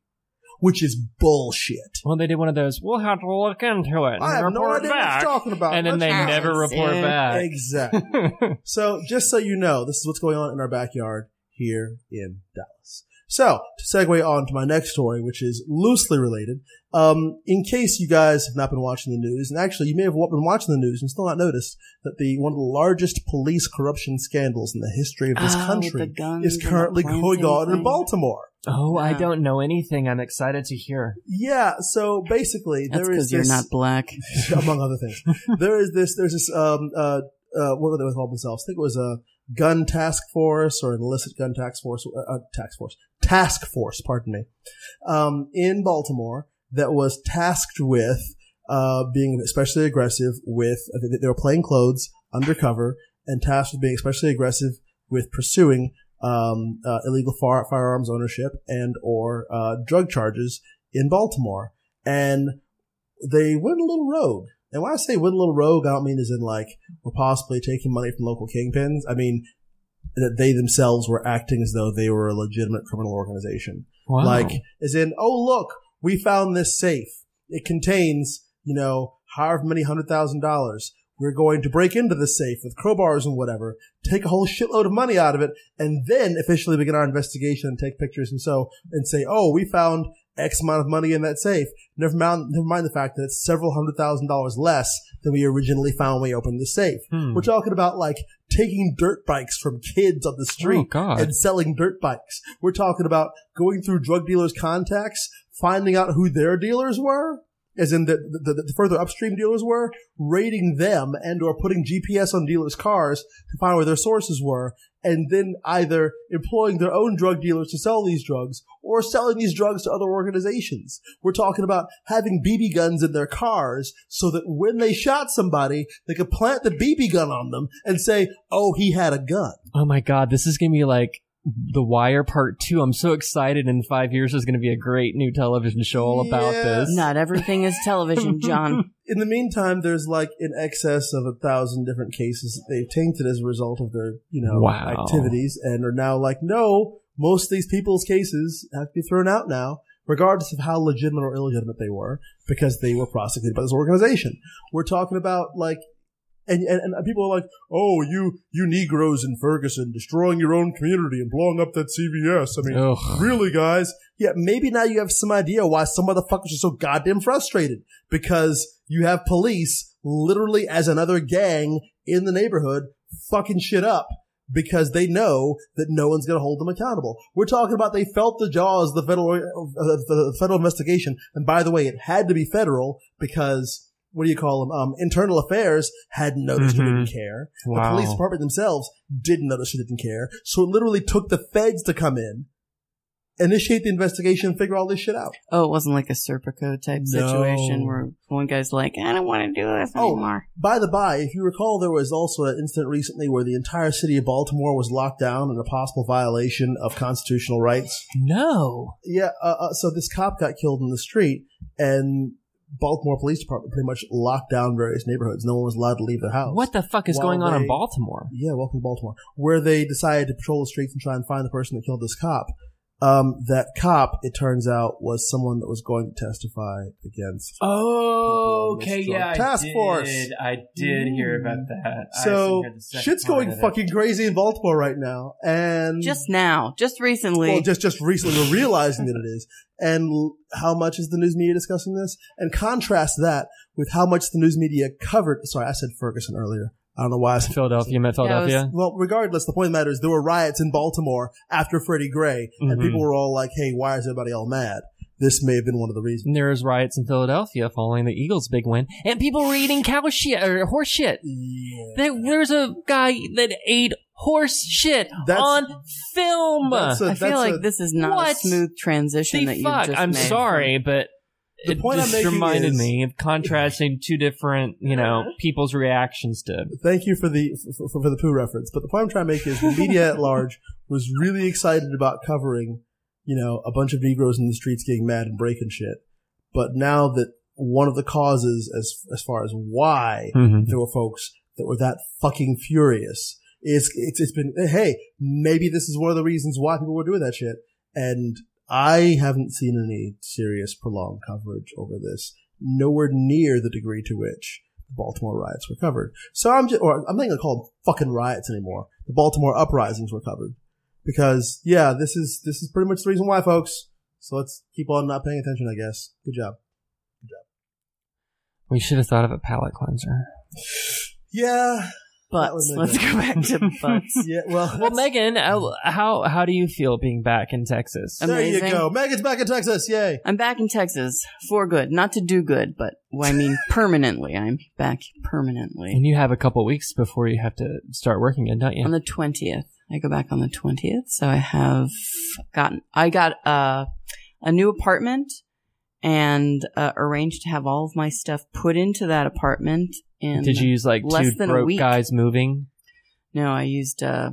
which is bullshit. Well, they did one of those. We'll have to look into it. and I have no report idea what back. you're talking about. And then they Let's- never report Yeah. back. Exactly. So, just so you know, this is what's going on in our backyard here in Dallas. So, to segue on to my next story, which is loosely related, um, in case you guys have not been watching the news, and actually you may have been watching the news and still not noticed that the one of the largest police corruption scandals in the history of this with country is currently going on in. Baltimore. oh, I don't know anything. I'm excited to hear. Yeah, so basically That's there is because you're this, not black. among other things. there is this. There's this. Um. Uh. Uh. What were they called themselves? I think it was a gun task force or an illicit gun task force. Uh, uh, task force. Task force. Pardon me. Um. In Baltimore, that was tasked with uh being especially aggressive with. They were playing clothes undercover and tasked with being especially aggressive with pursuing um, uh, illegal fire, firearms ownership and or uh, drug charges in Baltimore. And they went a little rogue. And when I say little rogue, I don't mean as in like we're possibly taking money from local kingpins. I mean that they themselves were acting as though they were a legitimate criminal organization. Wow. Like, as in, oh look, we found this safe. It contains, you know, however many hundred thousand dollars. We're going to break into the safe with crowbars and whatever, take a whole shitload of money out of it, and then officially begin our investigation and take pictures and so and say, oh, we found X amount of money in that safe. Never mind, never mind the fact that it's several hundred thousand dollars less than we originally found when we opened the safe. Hmm. We're talking about like taking dirt bikes from kids on the street Oh, and selling dirt bikes. We're talking about going through drug dealers' contacts, finding out who their dealers were, as in the, the, the further upstream dealers were, raiding them and or putting GPS on dealers' cars to find where their sources were, and then either employing their own drug dealers to sell these drugs or selling these drugs to other organizations. We're talking about having BB guns in their cars so that when they shot somebody, they could plant the BB gun on them and say, oh, he had a gun. oh my God, this is gonna be like The Wire Part Two. I'm so excited. In five years, there's gonna be a great new television show all about Yeah. this. Not everything is television, John. in the meantime, there's like in excess of a thousand different cases that they've tainted as a result of their, you know, Wow. activities and are now like, no, most of these people's cases have to be thrown out now, regardless of how legitimate or illegitimate they were, because they were prosecuted by this organization. We're talking about like, and, and, and people are like, oh, you, you Negroes in Ferguson destroying your own community and blowing up that CVS. I mean, Ugh. Really, guys? Yeah, maybe now you have some idea why some motherfuckers are so goddamn frustrated. Because you have police literally as another gang in the neighborhood fucking shit up. Because they know that no one's going to hold them accountable. We're talking about they felt the jaws of the federal, uh, the federal investigation. And by the way, it had to be federal because what do you call them? Um, internal affairs hadn't noticed or Mhm. didn't care. The police department themselves didn't notice or didn't care. So it literally took the feds to come in, initiate the investigation, and figure all this shit out. Oh, it wasn't like a Serpico type No. situation where one guy's like, I don't want to do this Oh. anymore. By the by, if you recall, there was also an incident recently where the entire city of Baltimore was locked down in a possible violation of constitutional rights. No. Yeah, uh, uh, so this cop got killed in the street, and Baltimore Police Department pretty much locked down various neighborhoods. No one was allowed to leave their house. What the fuck is going on in Baltimore? Yeah, welcome to Baltimore, where they decided to patrol the streets and try and find the person that killed this cop. Um, that cop, it turns out, was someone that was going to testify against. Oh, okay, yeah, this drug task force. I did hear about that. So shit's going fucking crazy in Baltimore right now, and Just now, just recently. well, just just recently we're realizing that it is, and l- how much is the news media discussing this? And contrast that with how much the news media covered. Sorry, I said Ferguson earlier. I don't know why I said Philadelphia, you meant Philadelphia. Well, regardless, the point of the matter is there were riots in Baltimore after Freddie Gray, and Mhm. people were all like, "Hey, why is everybody all mad?" This may have been one of the reasons. And there was riots in Philadelphia following the Eagles' big win, and people were eating cow shit or horse shit. Yeah. There, there's a guy that ate horse shit That's- on film. that's a- I feel that's like a- this is not What a smooth transition the that you fuck? just I'm made. sorry, but The it point I'm making reminded is- me of contrasting two different, you know, people's reactions to. Thank you for the for, for, for the poo reference. But the point I'm trying to make is the media at large was really excited about covering, you know, a bunch of Negroes in the streets getting mad and breaking shit. But now that one of the causes as as far as why Mhm. there were folks that were that fucking furious. It's, it's, it's been, hey, maybe this is one of the reasons why people were doing that shit. And I haven't seen any serious prolonged coverage over this, nowhere near the degree to which the Baltimore riots were covered. So I'm just, or I'm not going to call them fucking riots anymore. The Baltimore uprisings were covered. Because, yeah, this is, this is pretty much the reason why, folks. So let's keep on not paying attention, I guess. Good job. Good job. We should have thought of a palate cleanser. Yeah. That Butts. Let's go back to butts. Yeah, well. Well, Megan, uh, how how do you feel being back in Texas? There you Amazing. go. Megan's back in Texas. Yay. I'm back in Texas for good. Not to do good, but well, I mean permanently. I'm back permanently. and you have a couple weeks before you have to start working again, don't you? On the 20th. I go back on the 20th. So I have gotten, I got uh, a new apartment and uh, arranged to have all of my stuff put into that apartment. In, Did you use like less two than a broke week. guys moving? No, I used, uh,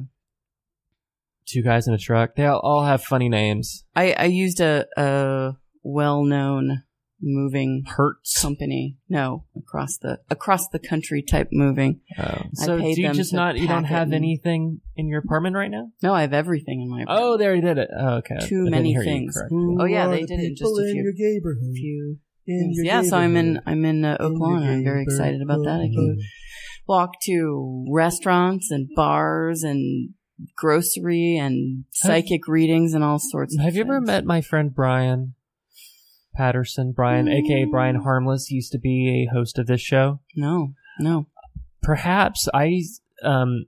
Two guys in a truck. They all, all have funny names. I, I used a, a well-known moving Hertz. company. No, across the, across the country type moving. Oh. So do you just not, you don't have anything in your apartment right now? No, I have everything in my apartment. Oh, they already did it. Oh, okay. Too I many things. Oh, yeah, they the did it in just people a in few- your neighborhood. few In your Yeah, so I'm in neighborhood. I'm in uh, Oklahoma. I'm very excited about that. I can walk to restaurants and bars and grocery and psychic readings and all sorts. of Have you ever met my friend Brian Patterson? Brian, aka Brian Harmless, used to be a host of this show. No, no. Perhaps I um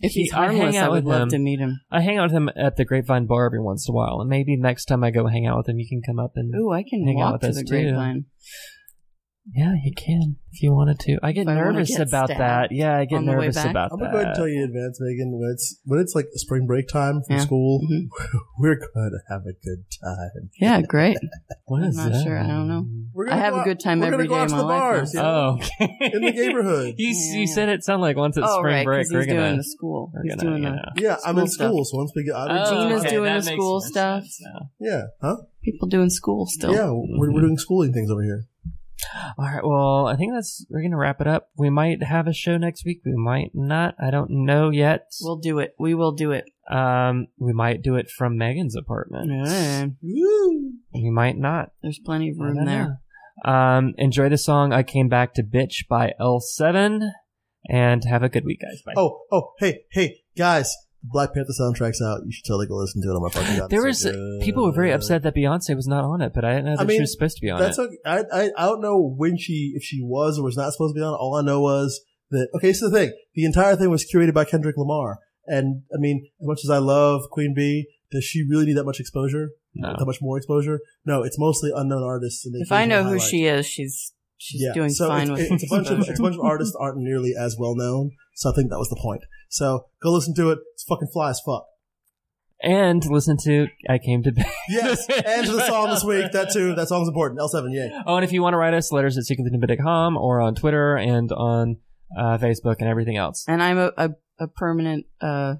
If he's I harmless, I, out would love him. to meet him. I hang out with him at the Grapevine Bar every once in a while, and maybe next time I go hang out with him, you can come up and Ooh, I can Hang out walk with to the too. Grapevine. yeah, you can if you wanted to. I get If I nervous get about that. Yeah, I get on the way nervous back. about I'm that. gonna go ahead and tell you in advance, Megan. When it's when it's like spring break time from Yeah. school, Mhm. we're going to have a good time. Yeah, great. What I'm not that? sure. I don't know. We're I have go a good time we're every gonna go day out of to my the life bars. now. yeah. Oh, okay. in the neighborhood. you, Yeah, you said it sounded like once it's oh, spring right, break, we're gonna. the school. He's gonna, doing you the know. Yeah, I'm in School school, so once we get out, Oh, Gina's okay, doing the school stuff. yeah, huh? people doing school still. Yeah, we're, we're doing schooling things over here. All right. Well, I think that's we're gonna wrap it up. We might have a show next week. We might not. I don't know yet. We'll do it. We will do it. Um, we might do it from Megan's apartment. Yeah, Woo! We might not. there's plenty of room there. know. Um, enjoy the song "I Came Back to Bitch" by L7, and have a good week, guys. Bye. Oh, oh, hey, hey, guys! The Black Panther soundtrack's out. You should totally go listen to it on my fucking god. there was so people were very upset that Beyonce was not on it, but I didn't know that I mean, she was supposed to be on That's it. okay. I, I I don't know when she if she was or was not supposed to be on. it. All I know was that okay. So the thing, the entire thing was curated by Kendrick Lamar, and I mean, as much as I love Queen Bey, does she really need that much exposure? No. That much more exposure? No, it's mostly unknown artists. And they If I know who she is, she's she's Yeah, doing so fine it's, with it's a bunch of it's a bunch of artists aren't nearly as well known. So I think that was the point. So go listen to it. It's fucking fly as fuck. And listen to "I Came to Bitch." Yes, and to the song this week. That too. That song's important. L seven. Yay. Oh, and if you want to write us letters at secretlynimbit.com or on Twitter and on uh, Facebook and everything else. and I'm a, a, a permanent uh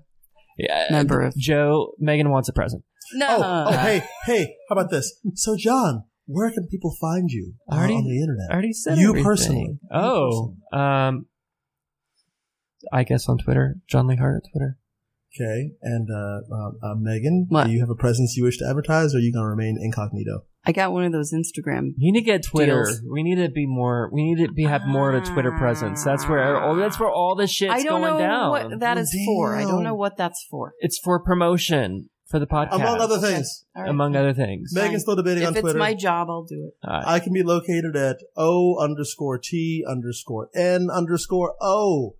Yeah, Member of- Joe, Megan wants a present. no. Oh, oh, hey, hey, how about this? So, John, where can people find you uh, Already- on the internet? I already said You everything. personally. You Oh, um, I guess on Twitter, John Lee Hart at Twitter. Okay, and uh, uh, uh, Megan, What? do you have a presence you wish to advertise, or are you going to remain incognito? I got one of those Instagram. You need to get Twitter. Deals. We need to be more. We need to be have more of a Twitter presence. That's where. Oh, that's where all the shit's I don't going know down. what that is for. I don't know what that's for. it's for promotion for the podcast, Among other things, All right. Among other things. Fine. Megan's still debating if on Twitter. it's my job, I'll do it. I can be located at O underscore T underscore N underscore O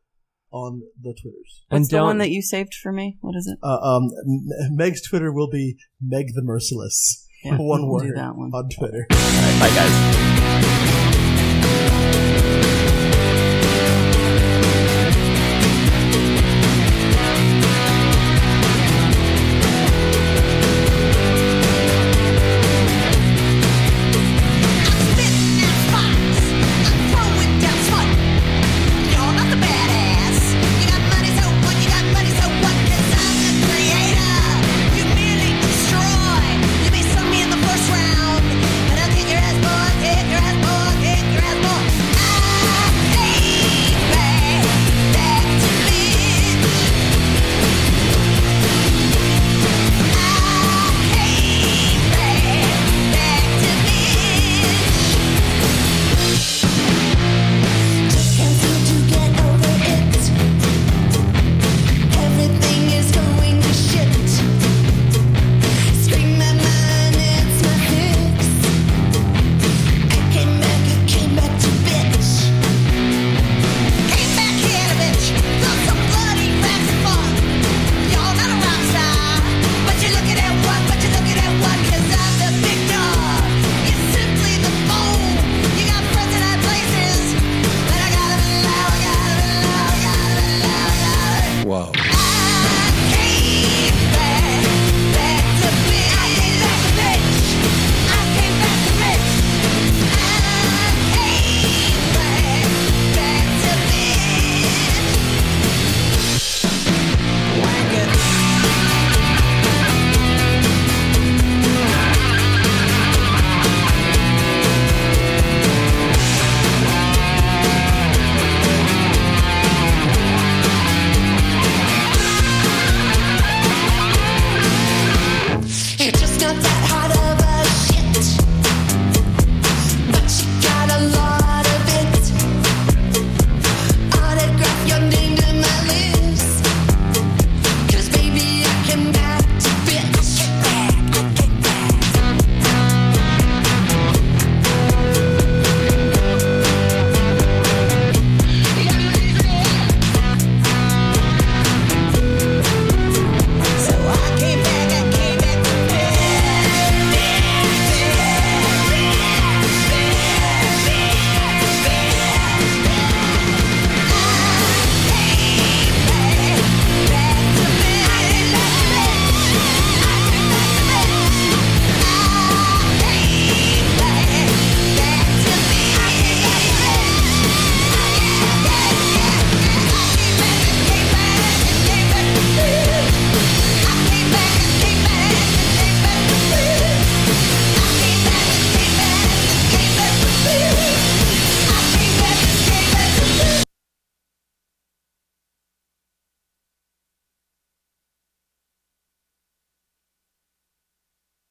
on the Twitters. and What's the one that you saved for me? What is it? Uh, um, M- Meg's Twitter will be Meg the Merciless. Yeah, One we'll do word that one. on Twitter. Bye, guys.